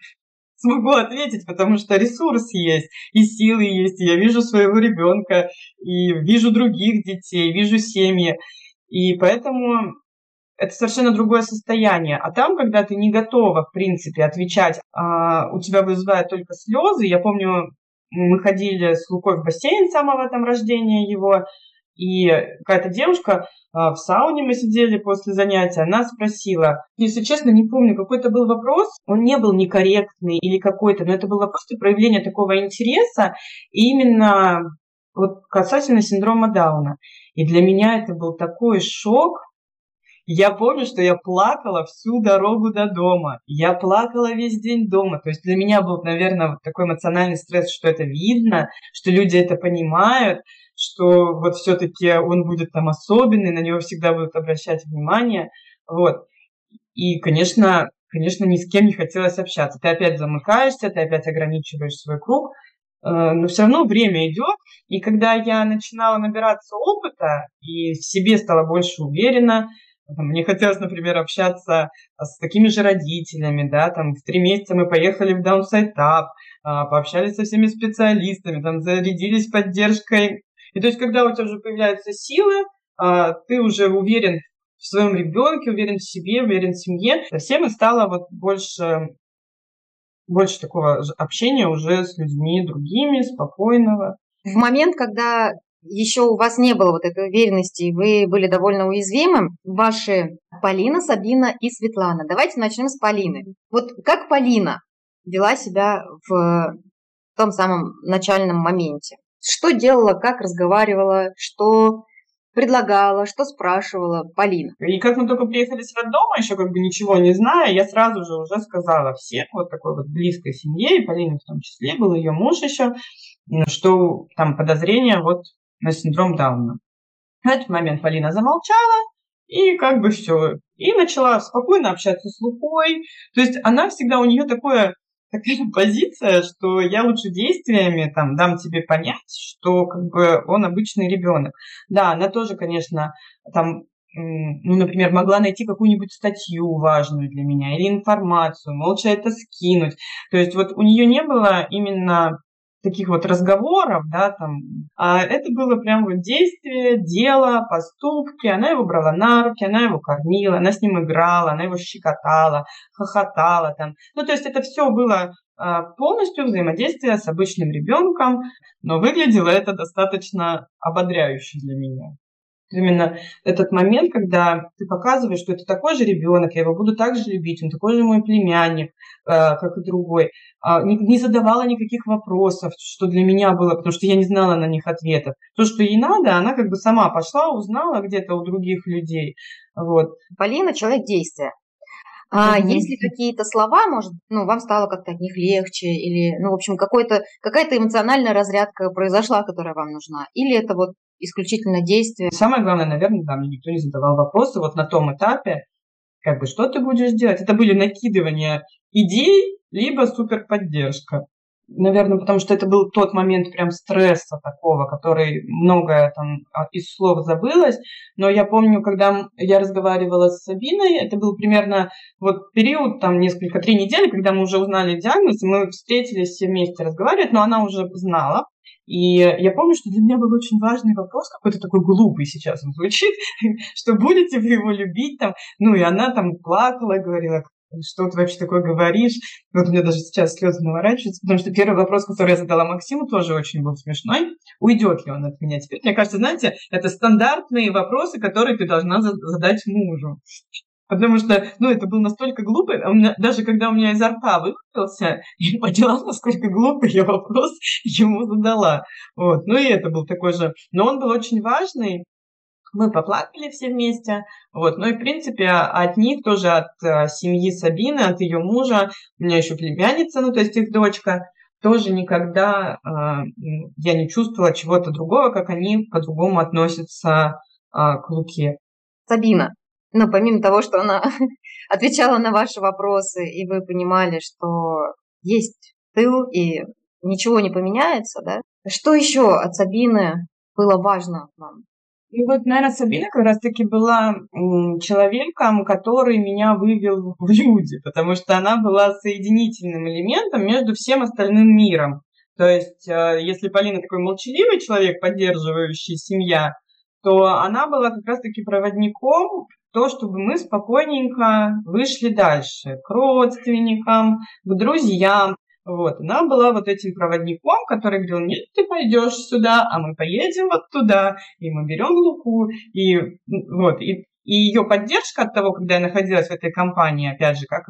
смогу ответить, потому что ресурс есть, и силы есть, и я вижу своего ребенка, и вижу других детей, вижу семьи. И поэтому это совершенно другое состояние. А там, когда ты не готова, в принципе, отвечать, а у тебя вызывают только слезы. Я помню, мы ходили с Лукой в бассейн самого там рождения его, и какая-то девушка а, в сауне мы сидели после занятия, она спросила, если честно, не помню, какой-то был вопрос, он не был некорректный или какой-то, но это было просто проявление такого интереса именно вот касательно синдрома Дауна. И для меня это был такой шок, я помню, что я плакала всю дорогу до дома. Я плакала весь день дома. То есть для меня был, наверное, такой эмоциональный стресс, что это видно, что люди это понимают, что вот все-таки он будет там особенный, на него всегда будут обращать внимание. Вот. И, конечно, конечно, ни с кем не хотелось общаться. Ты опять замыкаешься, ты опять ограничиваешь свой круг, э, но все равно время идет. И когда я начинала набираться опыта и в себе стала больше уверена, мне хотелось, например, общаться с такими же родителями, да, там в три месяца мы поехали в Downside а, пообщались со всеми специалистами, там зарядились поддержкой и то есть, когда у тебя уже появляются силы, а, ты уже уверен в своем ребенке, уверен в себе, уверен в семье, совсем и стало вот больше, больше такого общения уже с людьми другими, спокойного. В момент, когда еще у вас не было вот этой уверенности, вы были довольно уязвимы, ваши Полина, Сабина и Светлана. Давайте начнем с Полины. Вот как Полина вела себя в том самом начальном моменте? Что делала, как разговаривала, что предлагала, что спрашивала Полина. И как мы только приехали с роддома, еще как бы ничего не зная, я сразу же уже сказала всем, вот такой вот близкой семье, и Полине в том числе, был ее муж еще, что там подозрение вот на синдром Дауна. В этот момент Полина замолчала, и как бы все. И начала спокойно общаться с Лукой. То есть она всегда, у нее такое такая (laughs) позиция, что я лучше действиями там дам тебе понять, что как бы он обычный ребенок. Да, она тоже, конечно, там ну, например, могла найти какую-нибудь статью важную для меня или информацию, молча это скинуть. То есть вот у нее не было именно таких вот разговоров, да, там, а это было прям вот действие, дело, поступки, она его брала на руки, она его кормила, она с ним играла, она его щекотала, хохотала там. Ну, то есть это все было а, полностью взаимодействие с обычным ребенком, но выглядело это достаточно ободряюще для меня именно этот момент, когда ты показываешь, что это такой же ребенок, я его буду так же любить, он такой же мой племянник, э, как и другой. А, не, не задавала никаких вопросов, что для меня было, потому что я не знала на них ответов. То, что ей надо, она как бы сама пошла, узнала где-то у других людей. Вот. Полина – человек действия. А mm-hmm. есть ли какие-то слова, может, ну, вам стало как-то от них легче, или, ну, в общем, какой-то, какая-то эмоциональная разрядка произошла, которая вам нужна? Или это вот исключительно действие. Самое главное, наверное, да, мне никто не задавал вопросы вот на том этапе, как бы, что ты будешь делать? Это были накидывания идей, либо суперподдержка. Наверное, потому что это был тот момент прям стресса такого, который многое там а, из слов забылось. Но я помню, когда я разговаривала с Сабиной, это был примерно вот период, там несколько, три недели, когда мы уже узнали диагноз, мы встретились все вместе разговаривать, но она уже знала. И я помню, что для меня был очень важный вопрос, какой-то такой глупый сейчас он звучит, (laughs) что будете вы его любить там. Ну, и она там плакала говорила, что ты вообще такое говоришь? Вот у меня даже сейчас слезы наворачиваются, потому что первый вопрос, который я задала Максиму, тоже очень был смешной. Уйдет ли он от меня теперь? Мне кажется, знаете, это стандартные вопросы, которые ты должна задать мужу. Потому что, ну, это был настолько глупый, а меня, даже когда у меня изо рта выкрутился, (laughs) я поняла, насколько глупый я вопрос (laughs) ему задала. Вот. Ну, и это был такой же... Но он был очень важный, мы поплакали все вместе. Вот. Ну и, в принципе, от них тоже, от э, семьи Сабины, от ее мужа, у меня еще племянница, ну, то есть их дочка, тоже никогда э, я не чувствовала чего-то другого, как они по-другому относятся э, к Луке. Сабина, но помимо того, что она (laughs) отвечала на ваши вопросы, и вы понимали, что есть тыл, и ничего не поменяется, да? Что еще от Сабины было важно вам? И вот, наверное, Сабина как раз-таки была человеком, который меня вывел в люди, потому что она была соединительным элементом между всем остальным миром. То есть, э, если Полина такой молчаливый человек, поддерживающий семья, то она была как раз-таки проводником то, чтобы мы спокойненько вышли дальше к родственникам, к друзьям. Вот, она была вот этим проводником, который говорил, нет, ты пойдешь сюда, а мы поедем вот туда, и мы берем Луку, и вот, и, и ее поддержка от того, когда я находилась в этой компании, опять же, как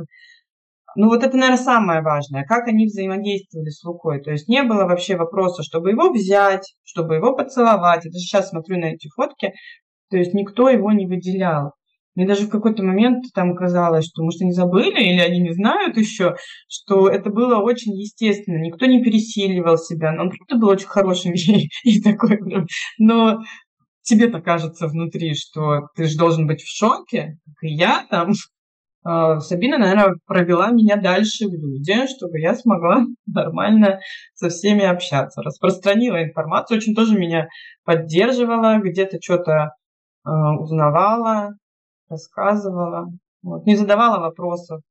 ну вот это, наверное, самое важное, как они взаимодействовали с Лукой. То есть не было вообще вопроса, чтобы его взять, чтобы его поцеловать. Это сейчас смотрю на эти фотки, то есть никто его не выделял. Мне даже в какой-то момент там казалось, что, может, они забыли или они не знают еще, что это было очень естественно. Никто не пересиливал себя. Но он правда был очень хорошим (laughs) и такой прям. Но тебе-то кажется внутри, что ты же должен быть в шоке, как и я там. А, Сабина, наверное, провела меня дальше в люди, чтобы я смогла (laughs) нормально со всеми общаться. Распространила информацию, очень тоже меня поддерживала, где-то что-то э, узнавала рассказывала, вот, не задавала вопросов.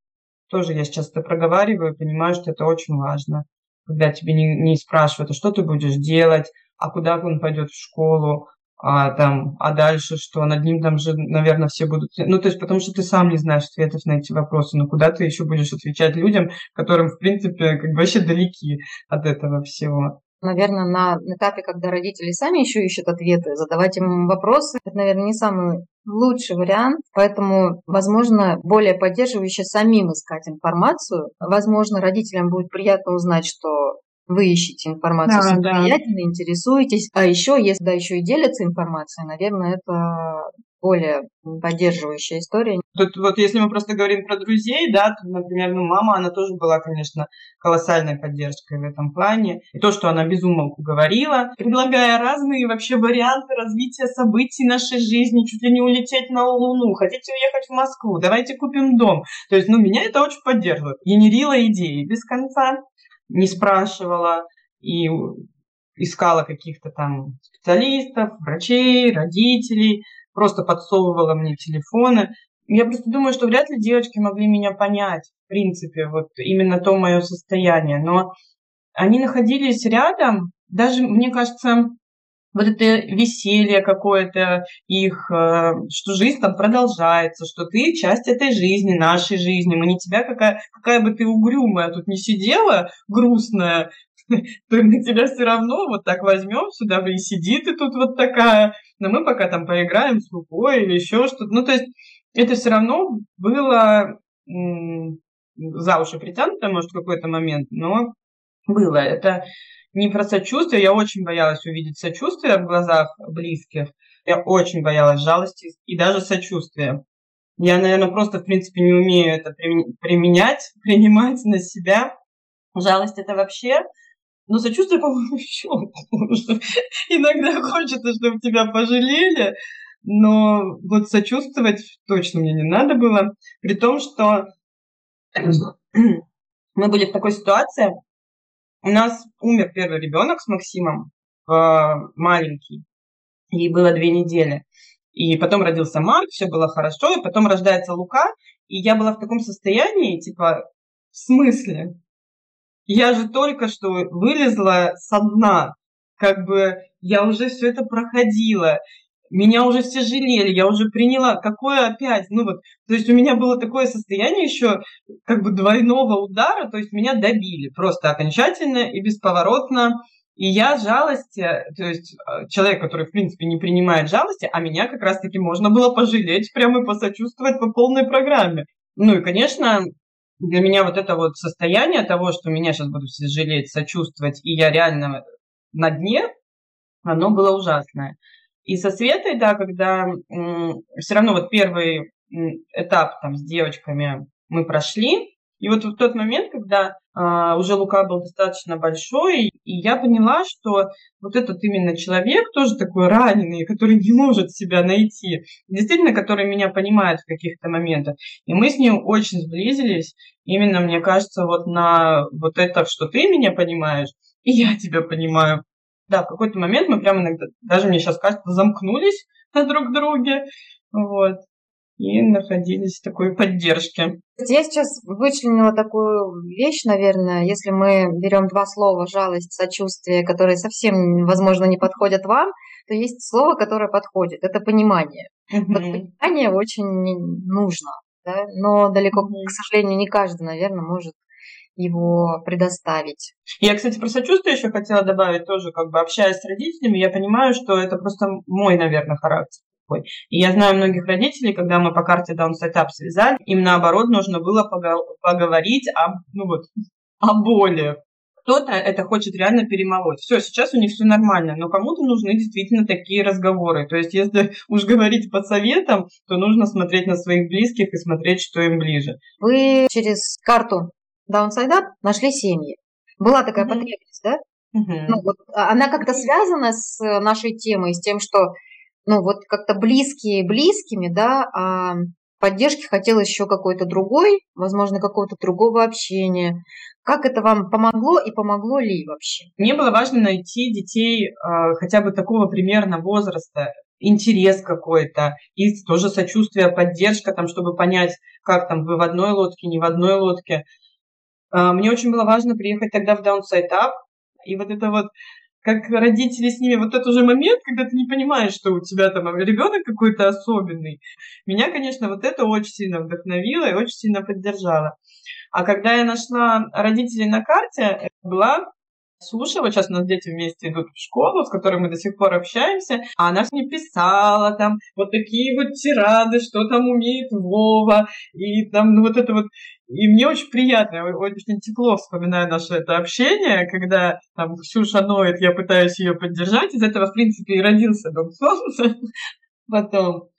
Тоже я сейчас это проговариваю, понимаю, что это очень важно. Когда тебе не, не спрашивают, а что ты будешь делать, а куда он пойдет в школу, а там, а дальше что, над ним там же, наверное, все будут... Ну, то есть, потому что ты сам не знаешь ответов на эти вопросы, но куда ты еще будешь отвечать людям, которым, в принципе, как бы вообще далеки от этого всего наверное, на этапе, когда родители сами еще ищут ответы, задавать им вопросы, это, наверное, не самый лучший вариант. Поэтому, возможно, более поддерживающе самим искать информацию. Возможно, родителям будет приятно узнать, что вы ищете информацию да, самостоятельно, да. интересуетесь. А еще, если да, еще и делятся информацией, наверное, это более поддерживающая история. Тут вот если мы просто говорим про друзей, да, то, например, ну, мама, она тоже была, конечно, колоссальной поддержкой в этом плане. И то, что она безумолку говорила, предлагая разные вообще варианты развития событий нашей жизни, чуть ли не улететь на Луну, хотите уехать в Москву, давайте купим дом. То есть, ну, меня это очень поддерживает. Генерила идеи без конца, не спрашивала и искала каких-то там специалистов, врачей, родителей, просто подсовывала мне телефоны. Я просто думаю, что вряд ли девочки могли меня понять, в принципе, вот именно то мое состояние. Но они находились рядом, даже, мне кажется, вот это веселье какое-то их, э, что жизнь там продолжается, что ты часть этой жизни, нашей жизни. Мы не тебя, какая, какая бы ты угрюмая тут не сидела, грустная, (laughs) то мы тебя все равно вот так возьмем сюда, и сиди ты тут вот такая, но мы пока там поиграем с рукой или еще что-то. Ну, то есть это все равно было за уши притянуто, может, в какой-то момент, но было. Это не про сочувствие. Я очень боялась увидеть сочувствие в глазах близких. Я очень боялась жалости и даже сочувствия. Я, наверное, просто, в принципе, не умею это применять, (laughs) принимать на себя. Жалость это вообще но сочувствие, по-моему, (laughs) еще. Иногда хочется, чтобы тебя пожалели, но вот сочувствовать точно мне не надо было. При том, что (clears throat) мы были в такой ситуации, у нас умер первый ребенок с Максимом, маленький, ей было две недели. И потом родился Марк, все было хорошо, и потом рождается Лука, и я была в таком состоянии, типа, в смысле? Я же только что вылезла со дна, как бы я уже все это проходила, меня уже все жалели, я уже приняла, какое опять, ну вот, то есть у меня было такое состояние еще как бы двойного удара, то есть меня добили просто окончательно и бесповоротно, и я жалости, то есть э, человек, который, в принципе, не принимает жалости, а меня как раз-таки можно было пожалеть, прямо и посочувствовать по полной программе. Ну и, конечно, для меня вот это вот состояние того, что меня сейчас будут все жалеть, сочувствовать, и я реально на дне, оно было ужасное. И со Светой, да, когда все равно вот первый этап там с девочками мы прошли, и вот в тот момент, когда а, уже Лука был достаточно большой, и я поняла, что вот этот именно человек, тоже такой раненый, который не может себя найти, действительно, который меня понимает в каких-то моментах. И мы с ним очень сблизились, именно, мне кажется, вот на вот это, что ты меня понимаешь, и я тебя понимаю. Да, в какой-то момент мы прямо иногда, даже мне сейчас кажется, замкнулись на друг друге. Вот и находились в такой поддержке. Я сейчас вычленила такую вещь, наверное, если мы берем два слова жалость, сочувствие, которые совсем, возможно, не подходят вам, то есть слово, которое подходит. Это понимание. Вот понимание очень нужно, да? но далеко, к сожалению, не каждый, наверное, может его предоставить. Я, кстати, про сочувствие еще хотела добавить тоже, как бы общаясь с родителями, я понимаю, что это просто мой, наверное, характер такой. И я знаю многих родителей, когда мы по карте Down Setup связали, им наоборот нужно было поговорить о, ну вот, (laughs) о боли. Кто-то это хочет реально перемолоть. Все, сейчас у них все нормально, но кому-то нужны действительно такие разговоры. То есть, если (laughs) уж говорить под советом, то нужно смотреть на своих близких и смотреть, что им ближе. Вы через карту Downside Up нашли семьи. Была такая mm-hmm. потребность, да? Mm-hmm. Ну, вот, а она как-то связана с нашей темой, с тем, что ну, вот как-то близкие близкими, да, а поддержки хотел еще какой-то другой, возможно, какого-то другого общения. Как это вам помогло и помогло ли вообще? Мне было важно найти детей э, хотя бы такого примерно возраста, интерес какой-то, и тоже сочувствие, поддержка, там, чтобы понять, как там вы в одной лодке, не в одной лодке. Э, мне очень было важно приехать тогда в Downside Up, и вот это вот как родители с ними, вот этот же момент, когда ты не понимаешь, что у тебя там ребенок какой-то особенный. Меня, конечно, вот это очень сильно вдохновило и очень сильно поддержало. А когда я нашла родителей на карте, это была вот сейчас у нас дети вместе идут в школу, с которой мы до сих пор общаемся, а она мне писала там вот такие вот тирады, что там умеет Вова, и там ну, вот это вот и мне очень приятно, очень тепло вспоминаю наше это общение, когда там Ксюша ноет, я пытаюсь ее поддержать. Из этого, в принципе, и родился Дом Солнца (laughs) потом.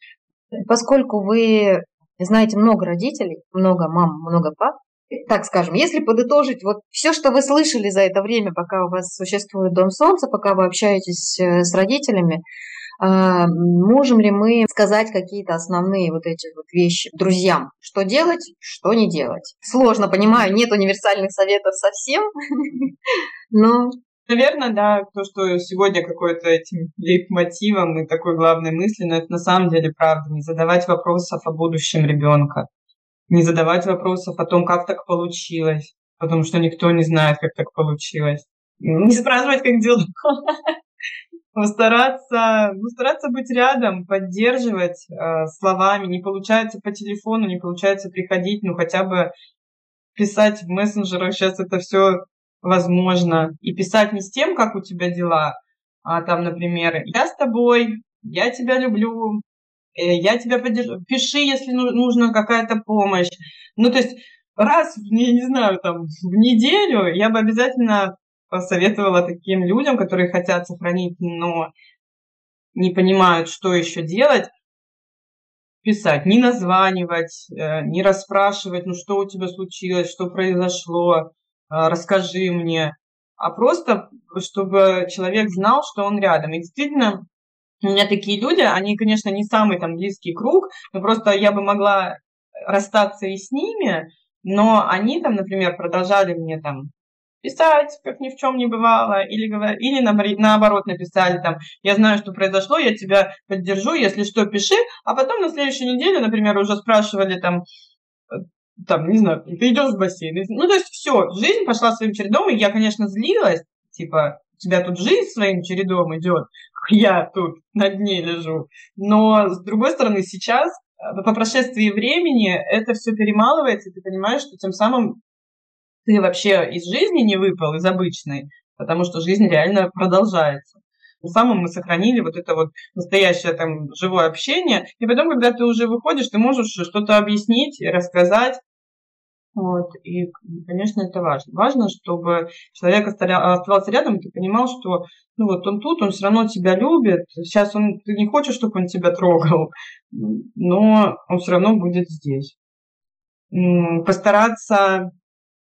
Поскольку вы знаете много родителей, много мам, много пап, так скажем, если подытожить вот все, что вы слышали за это время, пока у вас существует Дом Солнца, пока вы общаетесь э, с родителями, можем ли мы сказать какие-то основные вот эти вот вещи друзьям? Что делать, что не делать? Сложно, понимаю, нет универсальных советов совсем, (laughs) но... Наверное, да, то, что сегодня какой-то этим лейтмотивом и такой главной мыслью, но это на самом деле правда, не задавать вопросов о будущем ребенка, не задавать вопросов о том, как так получилось, потому что никто не знает, как так получилось. Не спрашивать, как дела. (laughs) Постараться, ну, стараться быть рядом, поддерживать э, словами. Не получается по телефону, не получается приходить, ну хотя бы писать в мессенджерах сейчас это все возможно. И писать не с тем, как у тебя дела, а там, например, я с тобой, я тебя люблю, э, я тебя поддержу. Пиши, если нужна какая-то помощь. Ну, то есть раз, я не знаю, там, в неделю я бы обязательно посоветовала таким людям, которые хотят сохранить, но не понимают, что еще делать, писать, не названивать, э, не расспрашивать, ну что у тебя случилось, что произошло, э, расскажи мне, а просто, чтобы человек знал, что он рядом. И действительно, у меня такие люди, они, конечно, не самый там близкий круг, но просто я бы могла расстаться и с ними, но они там, например, продолжали мне там писать, как ни в чем не бывало, или, или наоборот написали там, я знаю, что произошло, я тебя поддержу, если что, пиши, а потом на следующей неделе, например, уже спрашивали там, э, там, не знаю, ты идешь в бассейн. Ну, то есть все, жизнь пошла своим чередом, и я, конечно, злилась, типа, у тебя тут жизнь своим чередом идет, (laughs) я тут на дне лежу. Но, с другой стороны, сейчас, э, по прошествии времени, это все перемалывается, и ты понимаешь, что тем самым ты вообще из жизни не выпал, из обычной, потому что жизнь реально продолжается. Тем самым мы сохранили вот это вот настоящее там живое общение. И потом, когда ты уже выходишь, ты можешь что-то объяснить, рассказать. Вот. И, конечно, это важно. Важно, чтобы человек оставался рядом, и ты понимал, что ну вот он тут, он все равно тебя любит. Сейчас он, ты не хочешь, чтобы он тебя трогал, но он все равно будет здесь. Постараться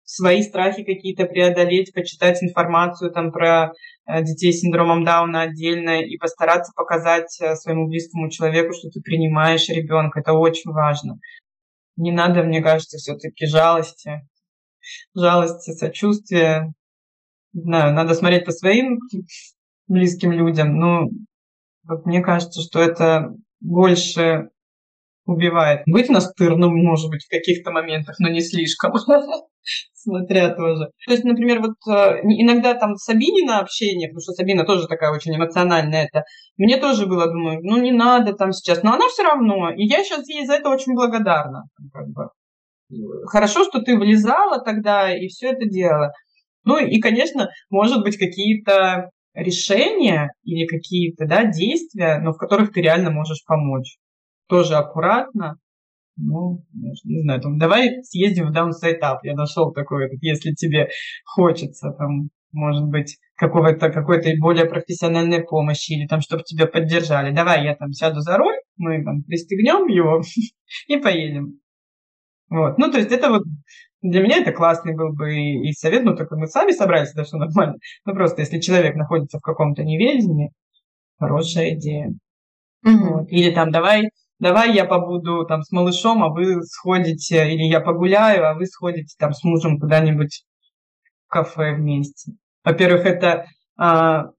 свои страхи какие-то преодолеть, почитать информацию там про э, детей с синдромом Дауна отдельно и постараться показать э, своему близкому человеку, что ты принимаешь ребенка. Это очень важно. Не надо, мне кажется, все-таки жалости, жалости, сочувствия. Не знаю, надо смотреть по своим близким людям. Но вот мне кажется, что это больше убивает. Быть настырным, может быть, в каких-то моментах, но не слишком. (laughs) Смотря тоже. То есть, например, вот э, иногда там Сабинина общение, потому что Сабина тоже такая очень эмоциональная, это мне тоже было, думаю, ну не надо там сейчас, но она все равно, и я сейчас ей за это очень благодарна. Как бы. Хорошо, что ты влезала тогда и все это делала. Ну и, конечно, может быть, какие-то решения или какие-то да, действия, но в которых ты реально можешь помочь тоже аккуратно. Ну, не знаю, там, давай съездим в Up. Я нашел такой, если тебе хочется, там, может быть, какого-то, какой-то более профессиональной помощи или там, чтобы тебя поддержали. Давай я там сяду за руль, мы там пристегнем его (laughs) и поедем. Вот. Ну, то есть это вот для меня это классный был бы и, и совет, ну, только мы сами собрались, да, все нормально. Ну, просто если человек находится в каком-то неведении, хорошая идея. Mm-hmm. Вот. Или там давай давай я побуду там с малышом, а вы сходите, или я погуляю, а вы сходите там с мужем куда-нибудь в кафе вместе. Во-первых, это а,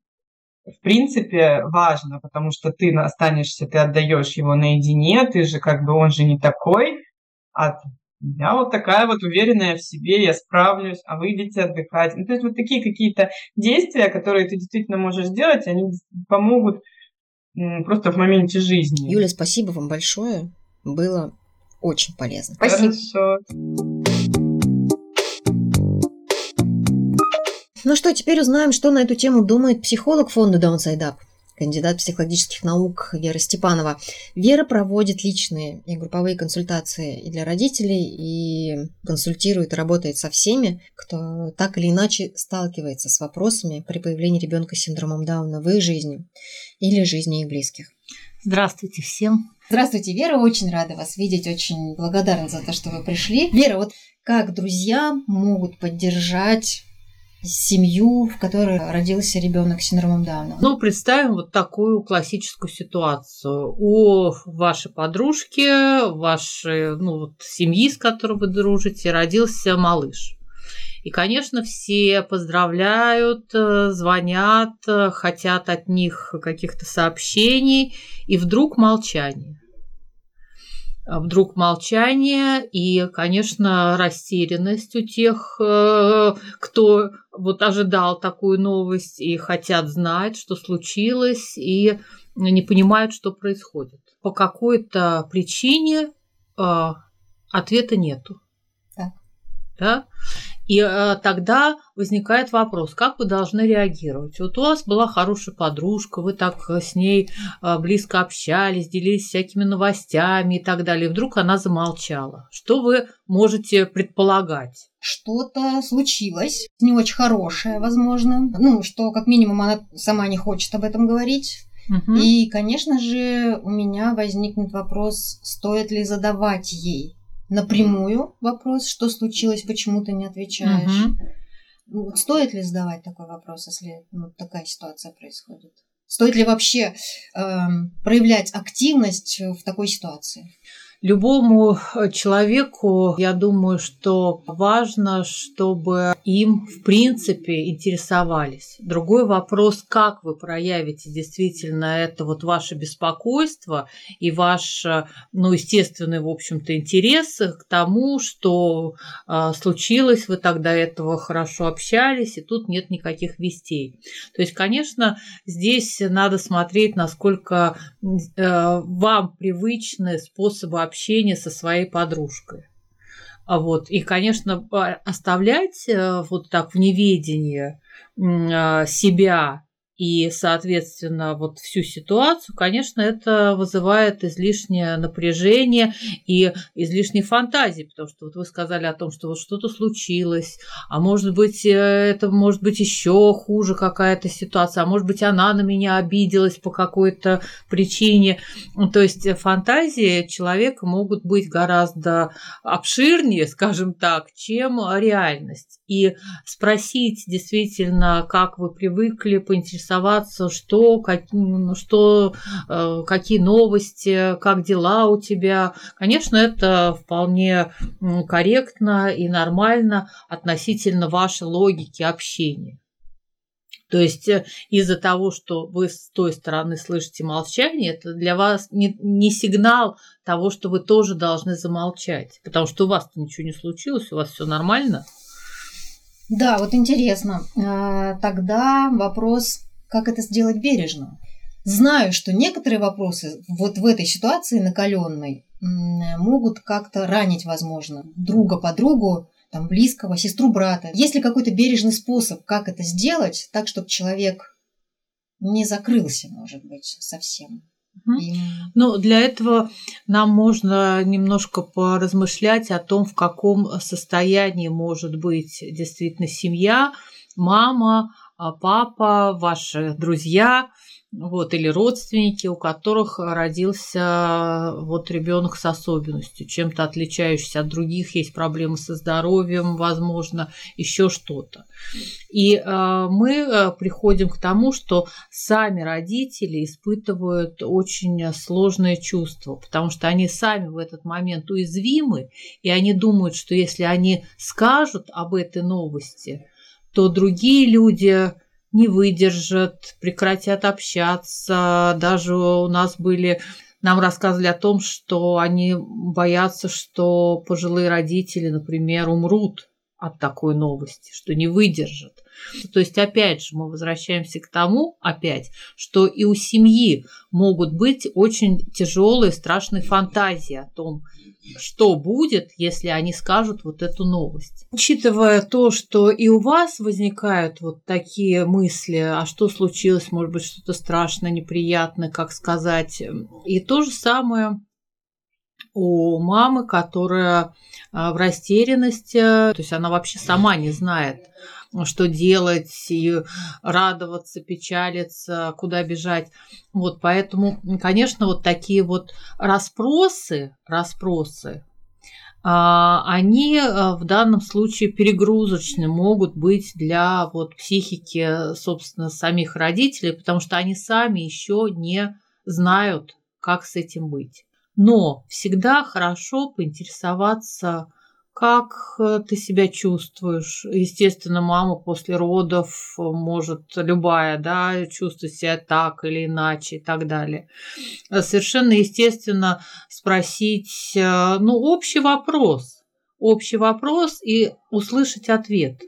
в принципе важно, потому что ты останешься, ты отдаешь его наедине, ты же как бы он же не такой, а я вот такая вот уверенная в себе, я справлюсь, а вы идите отдыхать. Ну, то есть вот такие какие-то действия, которые ты действительно можешь сделать, они помогут просто в моменте жизни. Юля, спасибо вам большое. Было очень полезно. Спасибо. Хорошо. Ну что, теперь узнаем, что на эту тему думает психолог фонда Downside Up кандидат психологических наук Вера Степанова. Вера проводит личные и групповые консультации и для родителей, и консультирует и работает со всеми, кто так или иначе сталкивается с вопросами при появлении ребенка с синдромом Дауна в их жизни или жизни их близких. Здравствуйте всем. Здравствуйте, Вера, очень рада вас видеть, очень благодарна за то, что вы пришли. Вера, вот как друзья могут поддержать семью, в которой родился ребенок с синдромом Дауна. Ну, представим вот такую классическую ситуацию. У вашей подружки, вашей ну, вот, семьи, с которой вы дружите, родился малыш. И, конечно, все поздравляют, э, звонят, э, хотят от них каких-то сообщений, и вдруг молчание. А вдруг молчание и, конечно, растерянность у тех, э, кто вот ожидал такую новость и хотят знать, что случилось, и не понимают, что происходит. По какой-то причине э, ответа нету. Так. Да? И э, тогда возникает вопрос, как вы должны реагировать. Вот у вас была хорошая подружка, вы так э, с ней э, близко общались, делились всякими новостями и так далее. И вдруг она замолчала. Что вы можете предполагать? Что-то случилось, не очень хорошее, возможно. Ну, что как минимум она сама не хочет об этом говорить. Угу. И, конечно же, у меня возникнет вопрос, стоит ли задавать ей напрямую вопрос, что случилось, почему ты не отвечаешь. Угу. Стоит ли задавать такой вопрос, если ну, такая ситуация происходит? Стоит ли вообще э, проявлять активность в такой ситуации? Любому э, человеку, я думаю, что важно, чтобы им, в принципе, интересовались. Другой вопрос, как вы проявите действительно это вот ваше беспокойство и ваш, э, ну, естественный, в общем-то, интерес к тому, что э, случилось, вы тогда этого хорошо общались, и тут нет никаких вестей. То есть, конечно, здесь надо смотреть, насколько э, вам привычны способы общения со своей подружкой. А вот. И, конечно, оставлять э, вот так в неведении а, себя и, соответственно, вот всю ситуацию, конечно, это вызывает излишнее напряжение и излишние фантазии, потому что вот вы сказали о том, что вот что-то случилось, а может быть, э, это может быть еще хуже какая-то ситуация, а может быть, она на меня обиделась по какой-то причине. То есть фантазии человека могут быть гораздо обширнее, скажем так, чем реальность. И спросить действительно, как вы привыкли, поинтересоваться, интересоваться, что, как, что, э, какие новости, как дела у тебя. Конечно, это вполне корректно и нормально относительно вашей логики общения. То есть э, из-за того, что вы с той стороны слышите молчание, это для вас не, не сигнал того, что вы тоже должны замолчать, потому что у вас-то ничего не случилось, у вас все нормально. Да, вот интересно. А, тогда вопрос как это сделать бережно. Знаю, что некоторые вопросы вот в этой ситуации накаленной могут как-то ранить, возможно, друга подругу, там, близкого, сестру брата. Есть ли какой-то бережный способ, как это сделать, так, чтобы человек не закрылся, может быть, совсем? И... Ну, для этого нам можно немножко поразмышлять о том, в каком состоянии может быть действительно семья, мама, папа, ваши друзья, вот, или родственники, у которых родился вот ребенок с особенностью, чем-то отличающийся от других, есть проблемы со здоровьем, возможно, еще что-то. И э, мы э, приходим к тому, что сами родители испытывают очень сложные чувства, потому что они сами в этот момент уязвимы, и они думают, что если они скажут об этой новости, то другие люди не выдержат, прекратят общаться. Даже у нас были нам рассказывали о том, что они боятся, что пожилые родители, например, умрут от такой новости, что не выдержат. То есть, опять же, мы возвращаемся к тому, опять, что и у семьи могут быть очень тяжелые, страшные фантазии о том, что будет, если они скажут вот эту новость. Учитывая то, что и у вас возникают вот такие мысли, а что случилось, может быть, что-то страшное, неприятное, как сказать, и то же самое у мамы, которая а, в растерянности, то есть она вообще сама не знает, что делать, и радоваться, печалиться, куда бежать. Вот поэтому, конечно, вот такие вот расспросы, расспросы, а, они в данном случае перегрузочны могут быть для вот психики, собственно, самих родителей, потому что они сами еще не знают, как с этим быть. Но всегда хорошо поинтересоваться, как э, ты себя чувствуешь. Естественно, мама после родов может любая, да, чувствовать себя так или иначе и так далее. Совершенно естественно спросить, э, ну, общий вопрос, общий вопрос и услышать ответ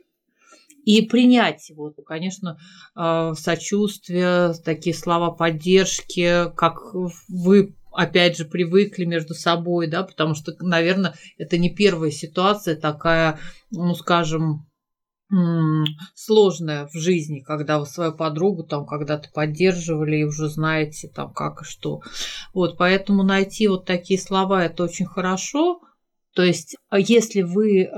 и принять его. Конечно, э, сочувствие, такие слова поддержки, как вы опять же, привыкли между собой, да, потому что, наверное, это не первая ситуация такая, ну, скажем, сложная в жизни, когда вы свою подругу там когда-то поддерживали и уже знаете там как и что. Вот, поэтому найти вот такие слова это очень хорошо. То есть, а если вы э,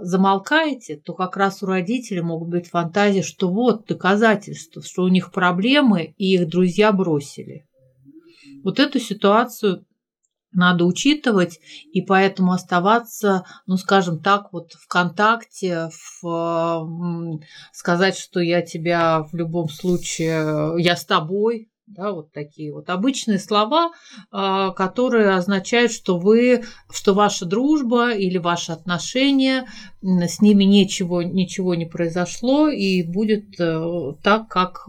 замолкаете, то как раз у родителей могут быть фантазии, что вот доказательство, что у них проблемы и их друзья бросили. Вот эту ситуацию надо учитывать, и поэтому оставаться, ну, скажем так, вот в контакте, в, сказать, что я тебя в любом случае, я с тобой, да, вот такие вот обычные слова, а, которые означают, что вы, что ваша дружба или ваши отношения, с ними ничего, ничего не произошло и будет э, так, как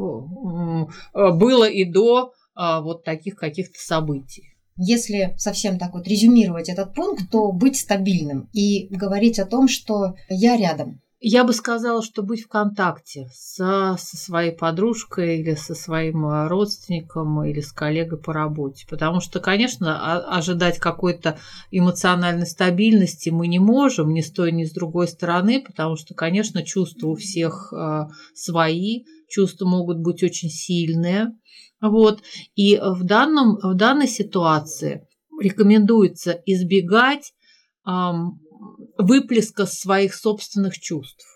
было и до вот таких каких-то событий. Если совсем так вот резюмировать этот пункт, то быть стабильным и говорить о том, что я рядом. Я бы сказала, что быть в контакте со, со своей подружкой или со своим а, родственником или с коллегой по работе. Потому что, конечно, ожидать какой-то эмоциональной стабильности мы не можем ни с той, ни с другой стороны, потому что, конечно, чувства у всех свои, чувства могут быть очень сильные. Вот. И в, данном, в данной ситуации рекомендуется избегать эм, выплеска своих собственных чувств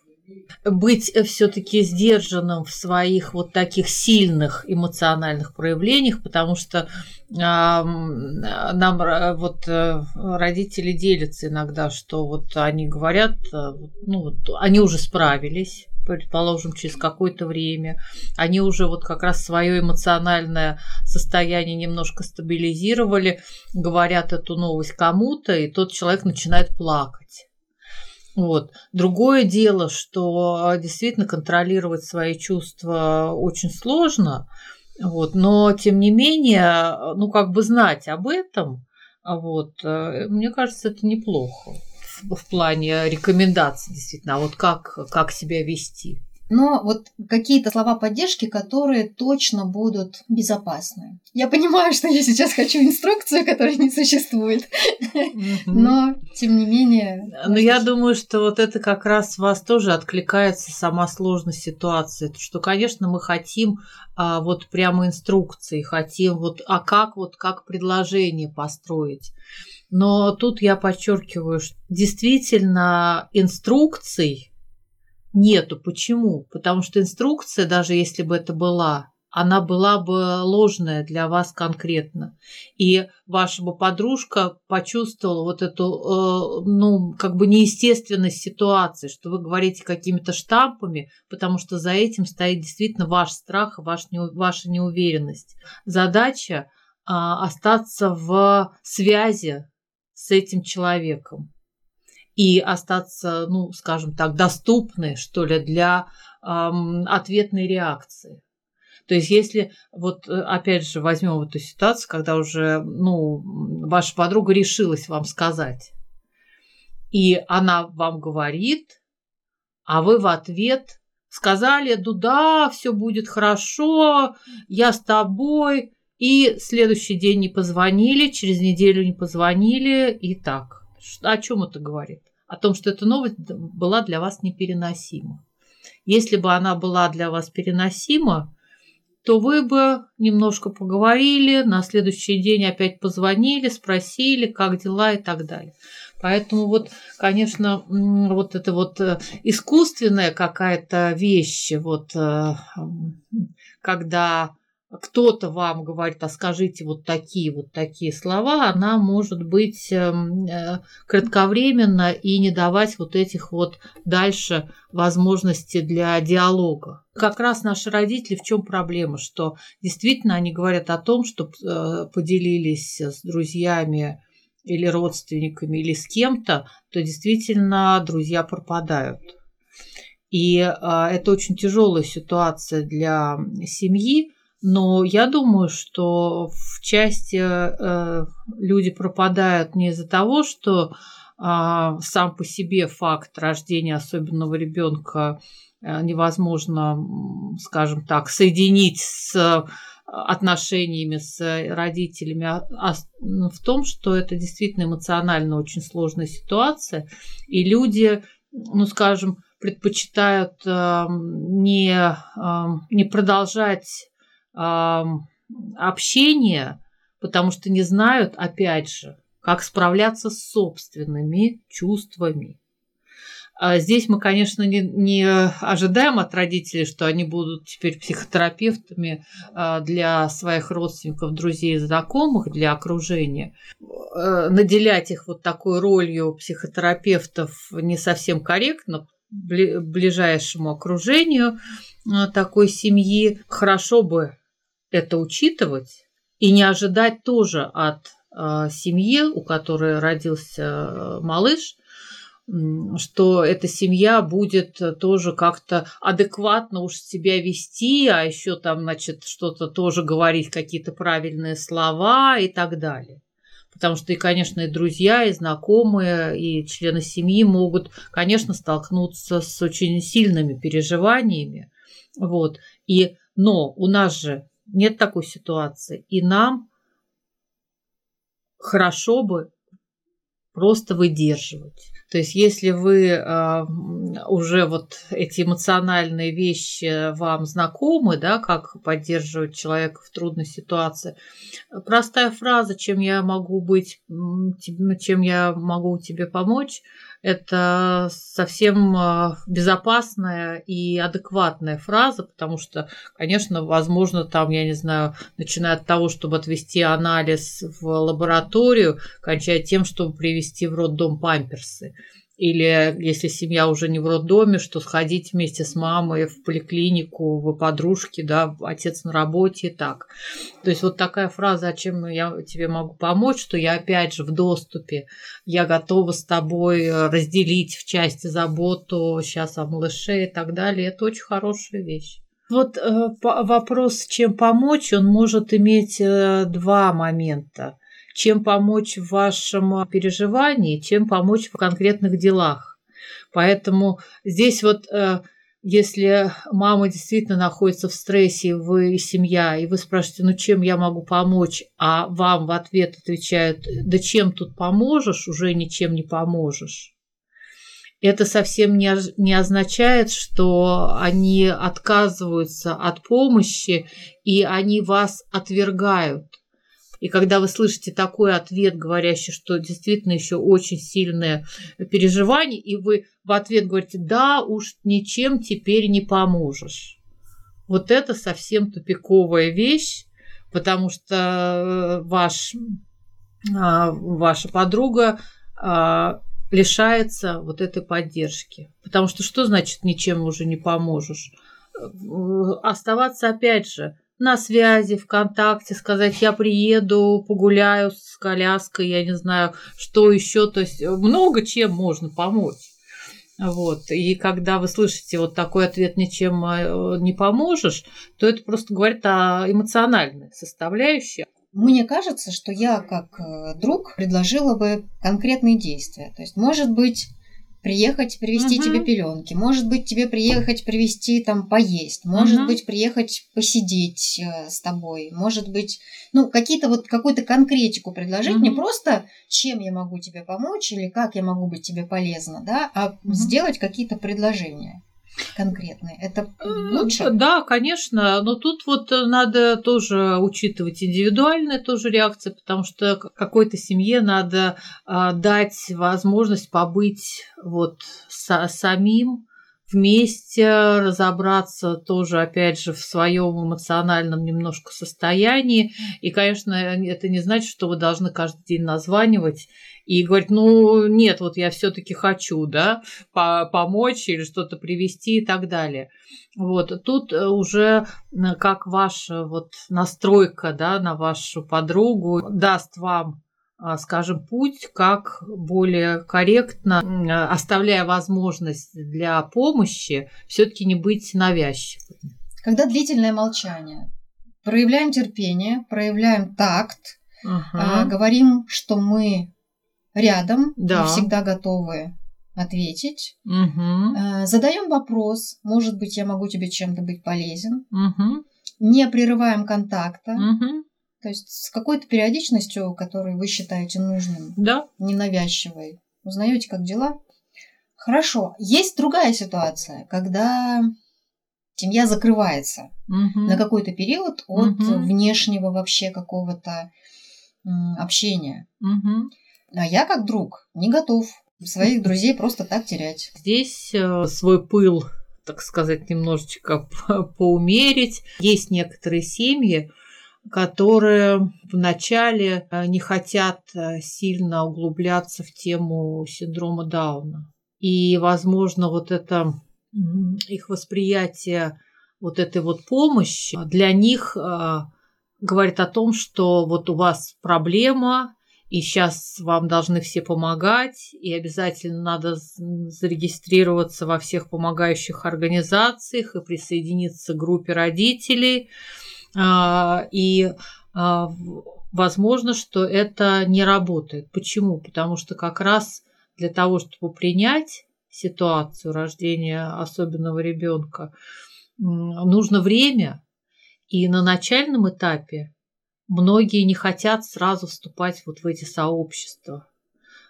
быть все-таки сдержанным в своих вот таких сильных эмоциональных проявлениях, потому что э, нам вот э, родители делятся иногда, что вот они говорят, э, ну вот они уже справились, предположим, через какое-то время, они уже вот как раз свое эмоциональное состояние немножко стабилизировали, говорят эту новость кому-то, и тот человек начинает плакать. Вот. Другое дело, что действительно контролировать свои чувства очень сложно, вот, но тем не менее, ну как бы знать об этом, вот, э, мне кажется, это неплохо в плане рекомендаций, действительно, а вот как, как себя вести но вот какие-то слова поддержки, которые точно будут безопасны. Я понимаю, что я сейчас хочу инструкцию, которая не существует, но тем не менее. Но я думаю, что вот это как раз вас тоже откликается сама сложность ситуации, что, конечно, мы хотим а, вот прямо инструкции, хотим вот, а как вот как предложение построить. Но тут я подчеркиваю, что действительно инструкций нету. Почему? Потому что инструкция, даже если бы это была, она была бы ложная для вас конкретно. И ваша бы подружка почувствовала вот эту, э, ну, как бы неестественность ситуации, что вы говорите какими-то штампами, потому что за этим стоит действительно ваш страх, ваш, ваша неуверенность. Задача э, остаться в связи с этим человеком и остаться, ну, скажем так, доступны, что ли, для эм, ответной реакции. То есть, если вот э, опять же возьмем эту ситуацию, когда уже, ну, ваша подруга решилась вам сказать, и она вам говорит, а вы в ответ сказали, ну да, все будет хорошо, я с тобой, и следующий день не позвонили, через неделю не позвонили, и так. О чем это говорит? о том, что эта новость была для вас непереносима. Если бы она была для вас переносима, то вы бы немножко поговорили, на следующий день опять позвонили, спросили, как дела и так далее. Поэтому вот, конечно, вот это вот э, искусственная какая-то вещь, вот э, когда кто-то вам говорит, а скажите вот такие вот такие слова, она может быть эм, э, кратковременно и не давать вот этих вот дальше возможностей для диалога. Как раз наши родители в чем проблема, что действительно они говорят о том, что э, поделились с друзьями или родственниками или с кем-то, то действительно друзья пропадают. И э, это очень тяжелая ситуация для семьи, но я думаю, что в части э, люди пропадают не из-за того, что э, сам по себе факт рождения особенного ребенка э, невозможно, скажем так, соединить с отношениями с родителями, а, а в том, что это действительно эмоционально очень сложная ситуация, и люди, ну, скажем, предпочитают э, не, э, не продолжать общения, потому что не знают, опять же, как справляться с собственными чувствами. А здесь мы, конечно, не, не ожидаем от родителей, что они будут теперь психотерапевтами а, для своих родственников, друзей, знакомых, для окружения. Э, наделять их вот такой ролью психотерапевтов не совсем корректно ближайшему окружению а, такой семьи. Хорошо бы это учитывать и не ожидать тоже от э, семьи, у которой родился э, малыш, что эта семья будет тоже как-то адекватно уж себя вести, а еще там, значит, что-то тоже говорить, какие-то правильные слова и так далее. Потому что и, конечно, и друзья, и знакомые, и члены семьи могут, конечно, столкнуться с очень сильными переживаниями. Вот. И, но у нас же нет такой ситуации. И нам хорошо бы просто выдерживать. То есть, если вы э, уже вот эти эмоциональные вещи вам знакомы, да, как поддерживать человека в трудной ситуации, простая фраза, чем я могу быть, чем я могу тебе помочь, это совсем а, безопасная и адекватная фраза, потому что, конечно, возможно, там, я не знаю, начиная от того, чтобы отвести анализ в лабораторию, кончая тем, чтобы привести в роддом памперсы. Или если семья уже не в роддоме, что сходить вместе с мамой в поликлинику, вы подружки, да, отец на работе и так. То есть вот такая фраза, о чем я тебе могу помочь, что я опять же в доступе, я готова с тобой разделить в части заботу сейчас о малыше и так далее, это очень хорошая вещь. Вот э, вопрос, чем помочь, он может иметь э, два момента чем помочь в вашем переживании, чем помочь в конкретных делах. Поэтому здесь вот э, если мама действительно находится в стрессе, вы семья, и вы спрашиваете, ну чем я могу помочь, а вам в ответ отвечают, да чем тут поможешь, уже ничем не поможешь. Это совсем не, не означает, что они отказываются от помощи и они вас отвергают. И когда вы слышите такой ответ, говорящий, что действительно еще очень сильное переживание, и вы в ответ говорите, да, уж ничем теперь не поможешь. Вот это совсем тупиковая вещь, потому что э, ваш, а, ваша подруга а, лишается вот этой поддержки. Потому что что значит ничем уже не поможешь? Э, оставаться опять же на связи, в контакте, сказать, я приеду, погуляю с коляской, я не знаю, что еще. То есть много чем можно помочь. Вот. И когда вы слышите вот такой ответ «ничем э, не поможешь», то это просто говорит о эмоциональной составляющей. Мне кажется, что я как э, друг предложила бы конкретные действия. То есть, может быть, приехать привезти угу. тебе пеленки, может быть тебе приехать привезти там поесть, может угу. быть приехать посидеть э, с тобой, может быть, ну какие-то вот какую-то конкретику предложить, угу. не просто чем я могу тебе помочь или как я могу быть тебе полезна, да, а угу. сделать какие-то предложения. Конкретные. Это лучше? Да, конечно, но тут вот надо тоже учитывать индивидуальные тоже реакции, потому что какой-то семье надо а, дать возможность побыть вот самим, вместе разобраться тоже, опять же, в своем эмоциональном немножко состоянии. И, конечно, это не значит, что вы должны каждый день названивать и говорить, ну, нет, вот я все-таки хочу, да, помочь или что-то привести и так далее. Вот тут уже как ваша вот настройка, да, на вашу подругу даст вам скажем, путь, как более корректно, оставляя возможность для помощи, все-таки не быть навязчивым. Когда длительное молчание, проявляем терпение, проявляем такт, uh-huh. говорим, что мы рядом, да. всегда готовы ответить. Угу. Задаем вопрос, может быть, я могу тебе чем-то быть полезен. Угу. Не прерываем контакта. Угу. То есть с какой-то периодичностью, которую вы считаете нужным. Да. Ненавязчивой. Узнаете, как дела? Хорошо. Есть другая ситуация, когда семья закрывается угу. на какой-то период от угу. внешнего вообще какого-то общения. Угу. А я как друг не готов своих (laughs) друзей просто так терять. Здесь э, свой пыл, так сказать, немножечко (laughs) поумерить. Есть некоторые семьи, которые вначале э, не хотят э, сильно углубляться в тему синдрома Дауна. И, возможно, вот это их восприятие вот этой вот помощи для них э, говорит о том, что вот у вас проблема, и сейчас вам должны все помогать, и обязательно надо зарегистрироваться во всех помогающих организациях и присоединиться к группе родителей – и а, возможно, что это не работает. Почему? Потому что как раз для того, чтобы принять ситуацию рождения особенного ребенка, нужно время, и на начальном этапе многие не хотят сразу вступать вот в эти сообщества,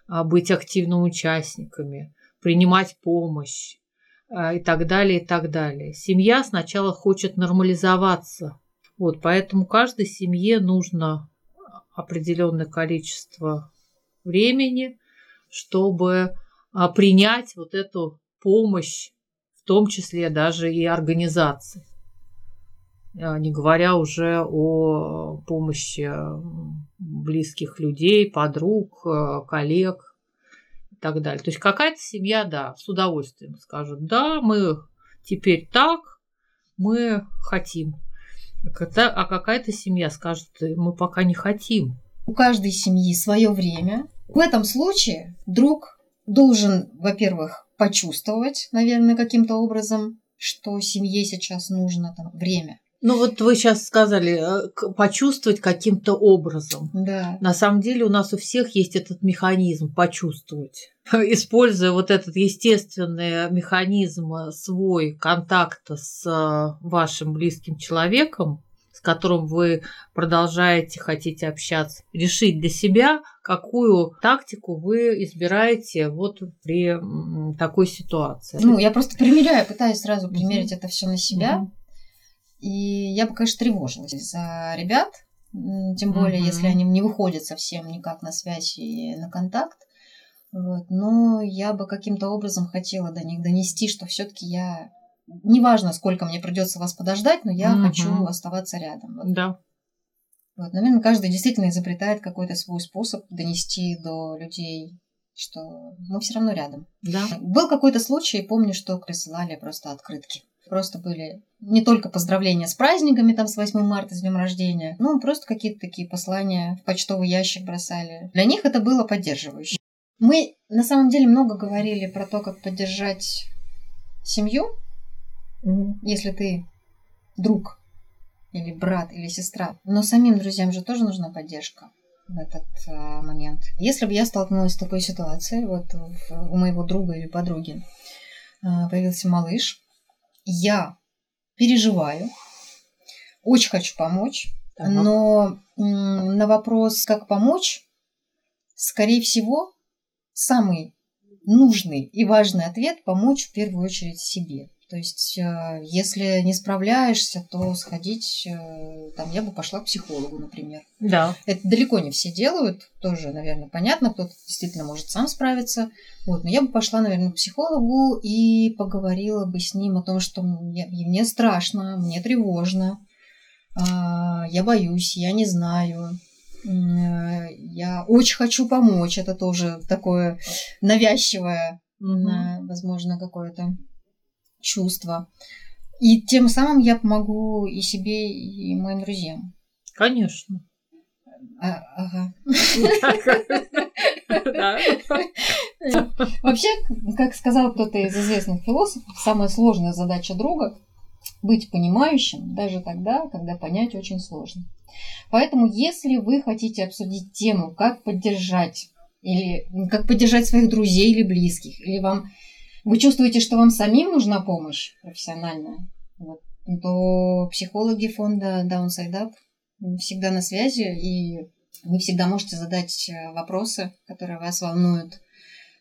а, быть активными участниками, принимать помощь и так далее, и так далее. Семья сначала хочет нормализоваться вот, поэтому каждой семье нужно определенное количество времени, чтобы а, принять вот эту помощь, в том числе даже и организации. А, не говоря уже о помощи близких людей, подруг, а, коллег и так далее. То есть какая-то семья, да, с удовольствием скажет, да, мы теперь так, мы хотим. А какая-то семья скажет, мы пока не хотим. У каждой семьи свое время. В этом случае друг должен, во-первых, почувствовать, наверное, каким-то образом, что семье сейчас нужно там время. Ну вот вы сейчас сказали, э, почувствовать каким-то образом. Да. На самом деле у нас у всех есть этот механизм почувствовать. (laughs) Используя вот этот естественный механизм э, свой контакта с э, вашим близким человеком, с которым вы продолжаете, хотите общаться, решить для себя, какую тактику вы избираете вот при такой ситуации. Ну, я просто примеряю, пытаюсь сразу примерить mm-hmm. это все на себя. Mm-hmm. И я бы, конечно, тревожилась за ребят, тем более, mm-hmm. если они не выходят совсем никак на связь и на контакт. Вот. Но я бы каким-то образом хотела до них донести, что все-таки я неважно, сколько мне придется вас подождать, но я mm-hmm. хочу оставаться рядом. Вот. Да. Вот, наверное, каждый действительно изобретает какой-то свой способ донести до людей, что мы все равно рядом. Да. Был какой-то случай, помню, что присылали просто открытки. Просто были не только поздравления с праздниками, там, с 8 марта, с днем рождения, ну, просто какие-то такие послания в почтовый ящик бросали. Для них это было поддерживающе. Мы, на самом деле, много говорили про то, как поддержать семью, mm-hmm. если ты друг или брат или сестра. Но самим друзьям же тоже нужна поддержка в этот а, момент. Если бы я столкнулась с такой ситуацией, вот в, у моего друга или подруги а, появился малыш, я переживаю, очень хочу помочь, ага. но на вопрос, как помочь, скорее всего, самый нужный и важный ответ – помочь в первую очередь себе. То есть, э, если не справляешься, то сходить, э, там, я бы пошла к психологу, например. Да. Это далеко не все делают, тоже, наверное, понятно, кто-то действительно может сам справиться. Вот, но я бы пошла, наверное, к психологу и поговорила бы с ним о том, что мне, мне страшно, мне тревожно, а, я боюсь, я не знаю, я очень хочу помочь, это тоже такое навязчивое, mm-hmm. возможно, какое-то чувства. И тем самым я помогу и себе, и моим друзьям. Конечно. А, ага. Вообще, как сказал кто-то из известных философов, самая сложная задача друга – быть понимающим даже тогда, когда понять очень сложно. Поэтому, если вы хотите обсудить тему, как поддержать или как поддержать своих друзей или близких, или вам вы чувствуете, что вам самим нужна помощь профессиональная, вот, то психологи фонда Downside Up всегда на связи, и вы всегда можете задать э, вопросы, которые вас волнуют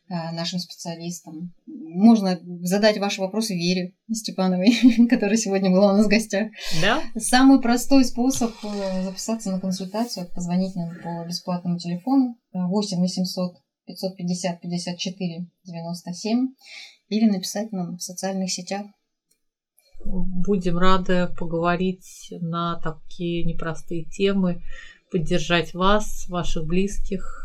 э, нашим специалистам. Можно задать ваши вопросы Вере Степановой, (laughs) которая сегодня была у нас в гостях. Да? Самый простой способ э, записаться на консультацию, позвонить нам по бесплатному телефону 8 800 550 54 97 или написать нам в социальных сетях. Будем рады поговорить на такие непростые темы, поддержать вас, ваших близких.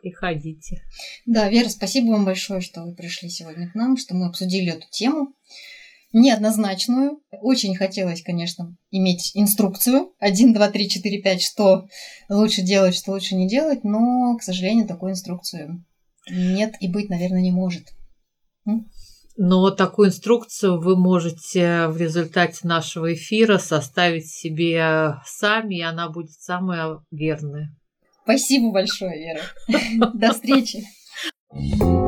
Приходите. Да, Вера, спасибо вам большое, что вы пришли сегодня к нам, что мы обсудили эту тему неоднозначную. Очень хотелось, конечно, иметь инструкцию 1, 2, 3, 4, 5, что лучше делать, что лучше не делать, но, к сожалению, такой инструкции нет и быть, наверное, не может. Но такую инструкцию вы можете в результате нашего эфира составить себе сами, и она будет самая верная. Спасибо большое, Вера. (laughs) До встречи. (laughs)